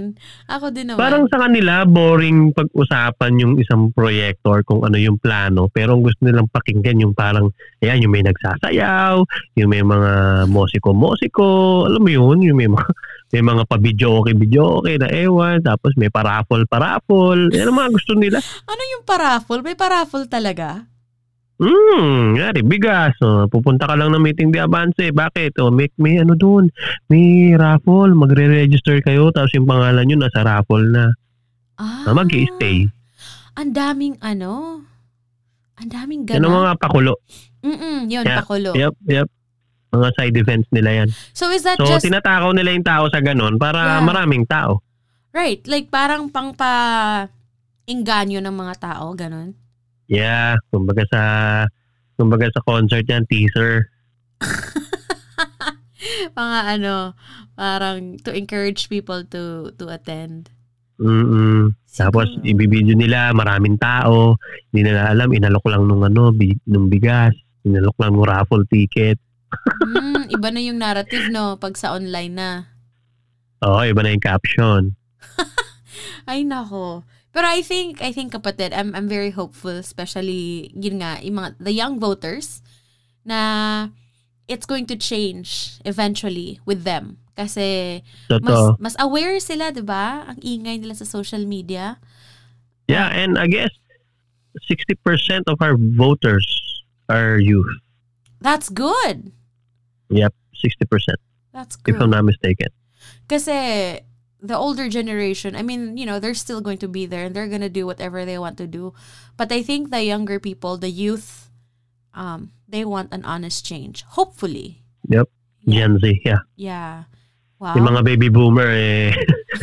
Ako din naman. Parang sa kanila, boring pag-usapan yung isang proyekto or kung ano yung plano. Pero ang gusto nilang pakinggan yung parang, ayan, yung may nagsasayaw, yung may mga mosiko-mosiko, alam mo yun, yung may mga, may mga pa-video-okay-video-okay na ewan, tapos may parapol-parapol. Yan ang mga gusto nila. ano yung paraffle? May paraffle talaga? Hmm, yari, bigas. Oh, pupunta ka lang ng meeting di avance. Bakit? Oh, may, may ano doon. May raffle. Magre-register kayo. Tapos yung pangalan nyo nasa raffle na. Ah. Ah, mag-i-stay. Ang daming ano. Ang daming Yan ang mga pakulo. Mm-mm, yun, Yeah, pakulo. Yep, yep. Mga side events nila yan. So is that So, just, tinatakaw nila yung tao sa ganun para Yeah. maraming tao. right, like parang pang pa inganyo ng mga tao, ganun? Yeah, kumbaga sa kumbaga sa concert yan, teaser. mga ano, parang to encourage people to to attend. Mm Tapos ibibideo nila, maraming tao, hindi nila alam, inalok lang nung ano, bi- nung bigas, inalok lang nung raffle ticket. Hmm, iba na yung narrative, no? Pag sa online na. Oo, iba na yung caption. Ay, nako. Pero I think, I think kapatid, I'm, I'm very hopeful, especially, yun nga, yung mga, the young voters, na it's going to change eventually with them. Kasi, mas, Totoo. mas aware sila, di ba? Ang ingay nila sa social media. Yeah, and I guess 60% of our voters are youth. That's good. Yep, 60%, That's good. if I'm not mistaken. Kasi, the older generation, I mean, you know, they're still going to be there and they're going to do whatever they want to do. But I think the younger people, the youth, um, they want an honest change. Hopefully. Yep, Yeah. Gen Z, yeah. Yeah. Wow. Yung mga baby boomer, eh,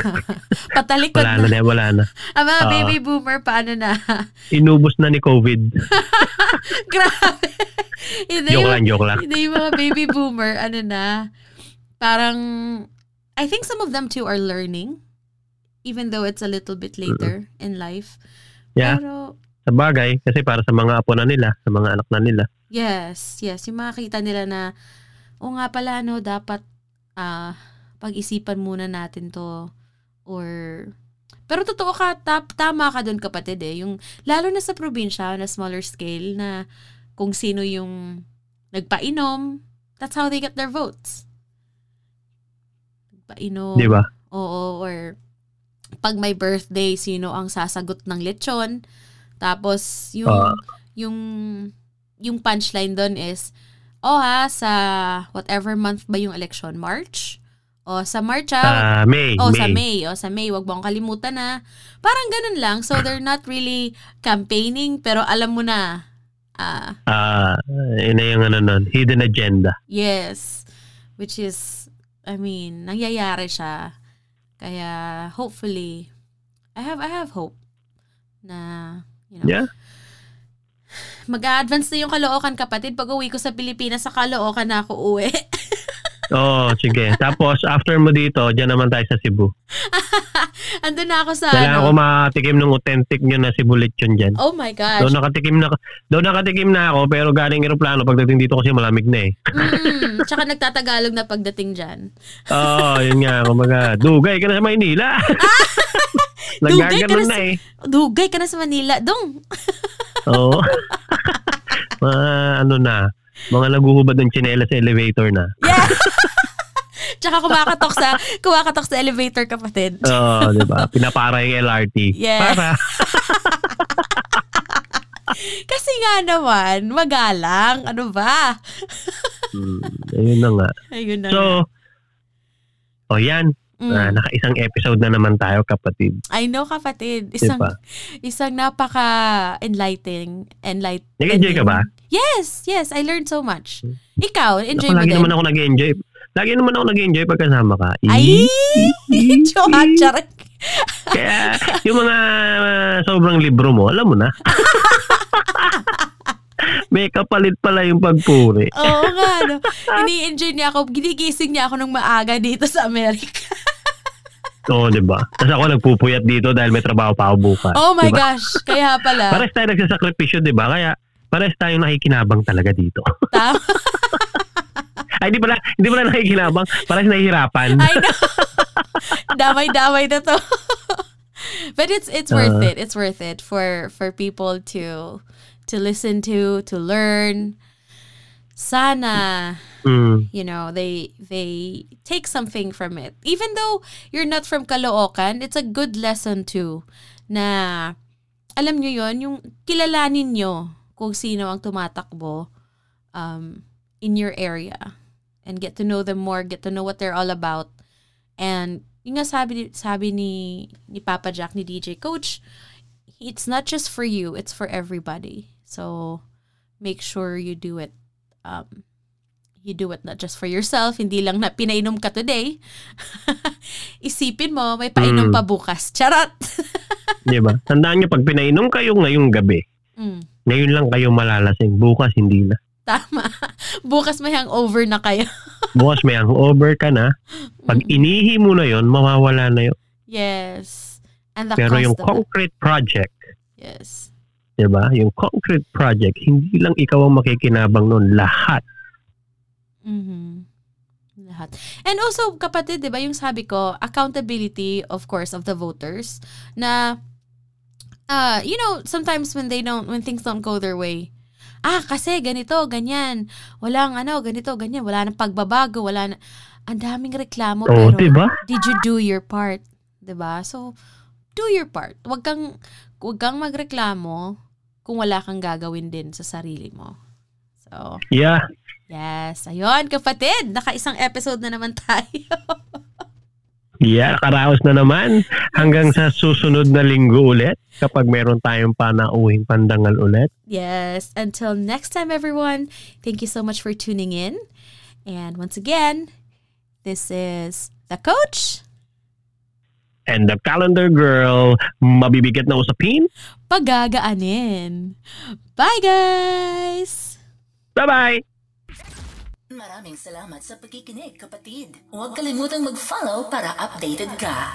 Patalikod wala na, na. na, wala na. Ang mga Ah. baby boomer, paano na? Inubos na ni COVID. Grabe. Hindi joke yung- lang, joke lang. Hindi yung mga baby boomer, ano na, parang, I think some of them too are learning, even though it's a little bit later in life. Yeah, Pero, sa bagay, kasi para sa mga apo na nila, sa mga anak na nila. yes, yes, yung makakita nila na, o nga pala, no, dapat, ah, pag-isipan muna natin to, or, pero totoo ka, tap, tama ka dun kapatid eh, yung, lalo na sa probinsya, na smaller scale, na kung sino yung nagpainom, that's how they get their votes. Nagpainom. Di ba? Oo, or pag may birthday, sino ang sasagot ng lechon. Tapos, yung, Ah. yung, yung punchline doon is, oh ha, sa whatever month ba yung election? March? O sa March ah, Ah, May, Oh, May. sa May. O, sa May. Wag mo akong kalimutan na. Parang ganun lang. So, they're not really campaigning, pero alam mo na. Ah, Ah, yun na yung ano nun, hidden agenda. yes. Which is, I mean, nangyayari siya. Kaya, hopefully, I have, I have hope na, you know, Yeah. mag-a-advance na yung Caloocan kapatid. Pag uwi ko sa Pilipinas, sa Caloocan na ako uwi. Oo, sige. Tapos, after mo dito, dyan naman tayo sa Cebu. Andun na ako sa Kailangan ko ano. makatikim ng authentic nyo na Cebu lechon dyan. Oh my gosh. Doon nakatikim na doon nakatikim na ako pero galing eroplano pagdating dito kasi malamig na eh. Mm, tsaka nagtatagalog na pagdating dyan. Oo, yun nga, kumaga, dugay ka na sa Maynila. Dugay ka na na eh. Dugay ka na sa Manila. Dong! Oo. mga ano na, mga naguhubad ng chinela sa elevator na. Yeah! tsaka kumakatok sa, kumakatok sa elevator kapatid. Oo, di ba? Pinapara yung LRT. Yeah. Para. Kasi nga naman, magalang. Ano ba? Hmm, ayun na nga. Ayun na. So, o yan, Mm. ah, naka-isang episode na naman tayo kapatid. I know kapatid. Isang, Diba? isang napaka-enlightening. Enlight- Nag-enjoy ka ba? Yes, yes. I learned so much. Ikaw, enjoy Ako, mo lagi din? naman ako nag-enjoy. Lagi naman ako nag-enjoy pagkasama ka. Ay! Johan, Kaya yung mga uh, sobrang libro mo, alam mo na. May kapalit pala yung pagpuri. Oo nga, no. Ini-enjoy niya ako. Ginigising niya ako ng maaga dito sa Amerika. Oo, di ba? Tapos ako nagpupuyat dito dahil may trabaho pa ako bukas. Oh my Diba? gosh. Kaya pala. Pares tayo nagsasakripisyo, di ba? Kaya pares tayong nakikinabang talaga dito. Tama. Ay, hindi pala, hindi pala nakikinabang. Pares nahihirapan. I know. Damay-damay na to. But it's it's worth Uh. it. It's worth it for for people to to listen to, to learn. Sana Mm. you know they they take something from it even though you're not from Caloocan it's a good lesson too na alam nyo yon yung kilalanin nyo kung sino ang tumatakbo um, in your area and get to know them more get to know what they're all about and yung nga sabi, sabi ni, ni Papa Jack ni DJ Coach it's not just for you it's for everybody so make sure you do it um, you do it not just for yourself, hindi lang na pinainom ka today. Isipin mo, may painom Mm. pa bukas. Charot! Di ba? Tandaan nyo, pag pinainom kayo ngayong gabi, Mm, ngayon lang kayo malalasing. Bukas, hindi na. tama. Bukas may hangover na kayo. Bukas may hangover ka na. Pag Mm. inihi mo na yon mawawala na yun. Yes. And the Pero cost yung it. concrete project, Yes. Di ba? Yung concrete project, hindi lang ikaw ang makikinabang noon. Lahat. Mhm. Lahat. And also, kapatid, di ba, yung sabi ko, accountability, of course, of the voters, na, uh, you know, sometimes when they don't, when things don't go their way, ah, kasi ganito, ganyan, walang ano, ganito, ganyan, wala nang pagbabago, wala na, ang daming reklamo, Oo, pero, di ba? did you do your part? 'Di ba? So, do your part. Huwag kang, huwag kang magreklamo kung wala kang gagawin din sa sarili mo. So, Yeah. Yes. Ayun, kapatid. Naka-isang episode na naman tayo. Yeah, karaos na naman. Hanggang sa susunod na linggo ulit kapag meron tayong panauhing pandangal ulit. yes. Until next time, everyone. Thank you so much for tuning in. And once again, this is The Coach. And the calendar girl, mabibigat na usapin. Pagagaanin. Bye, guys! Bye-bye! Maraming salamat sa pagkikinig, kapatid. Huwag kalimutang mag-follow para updated ka.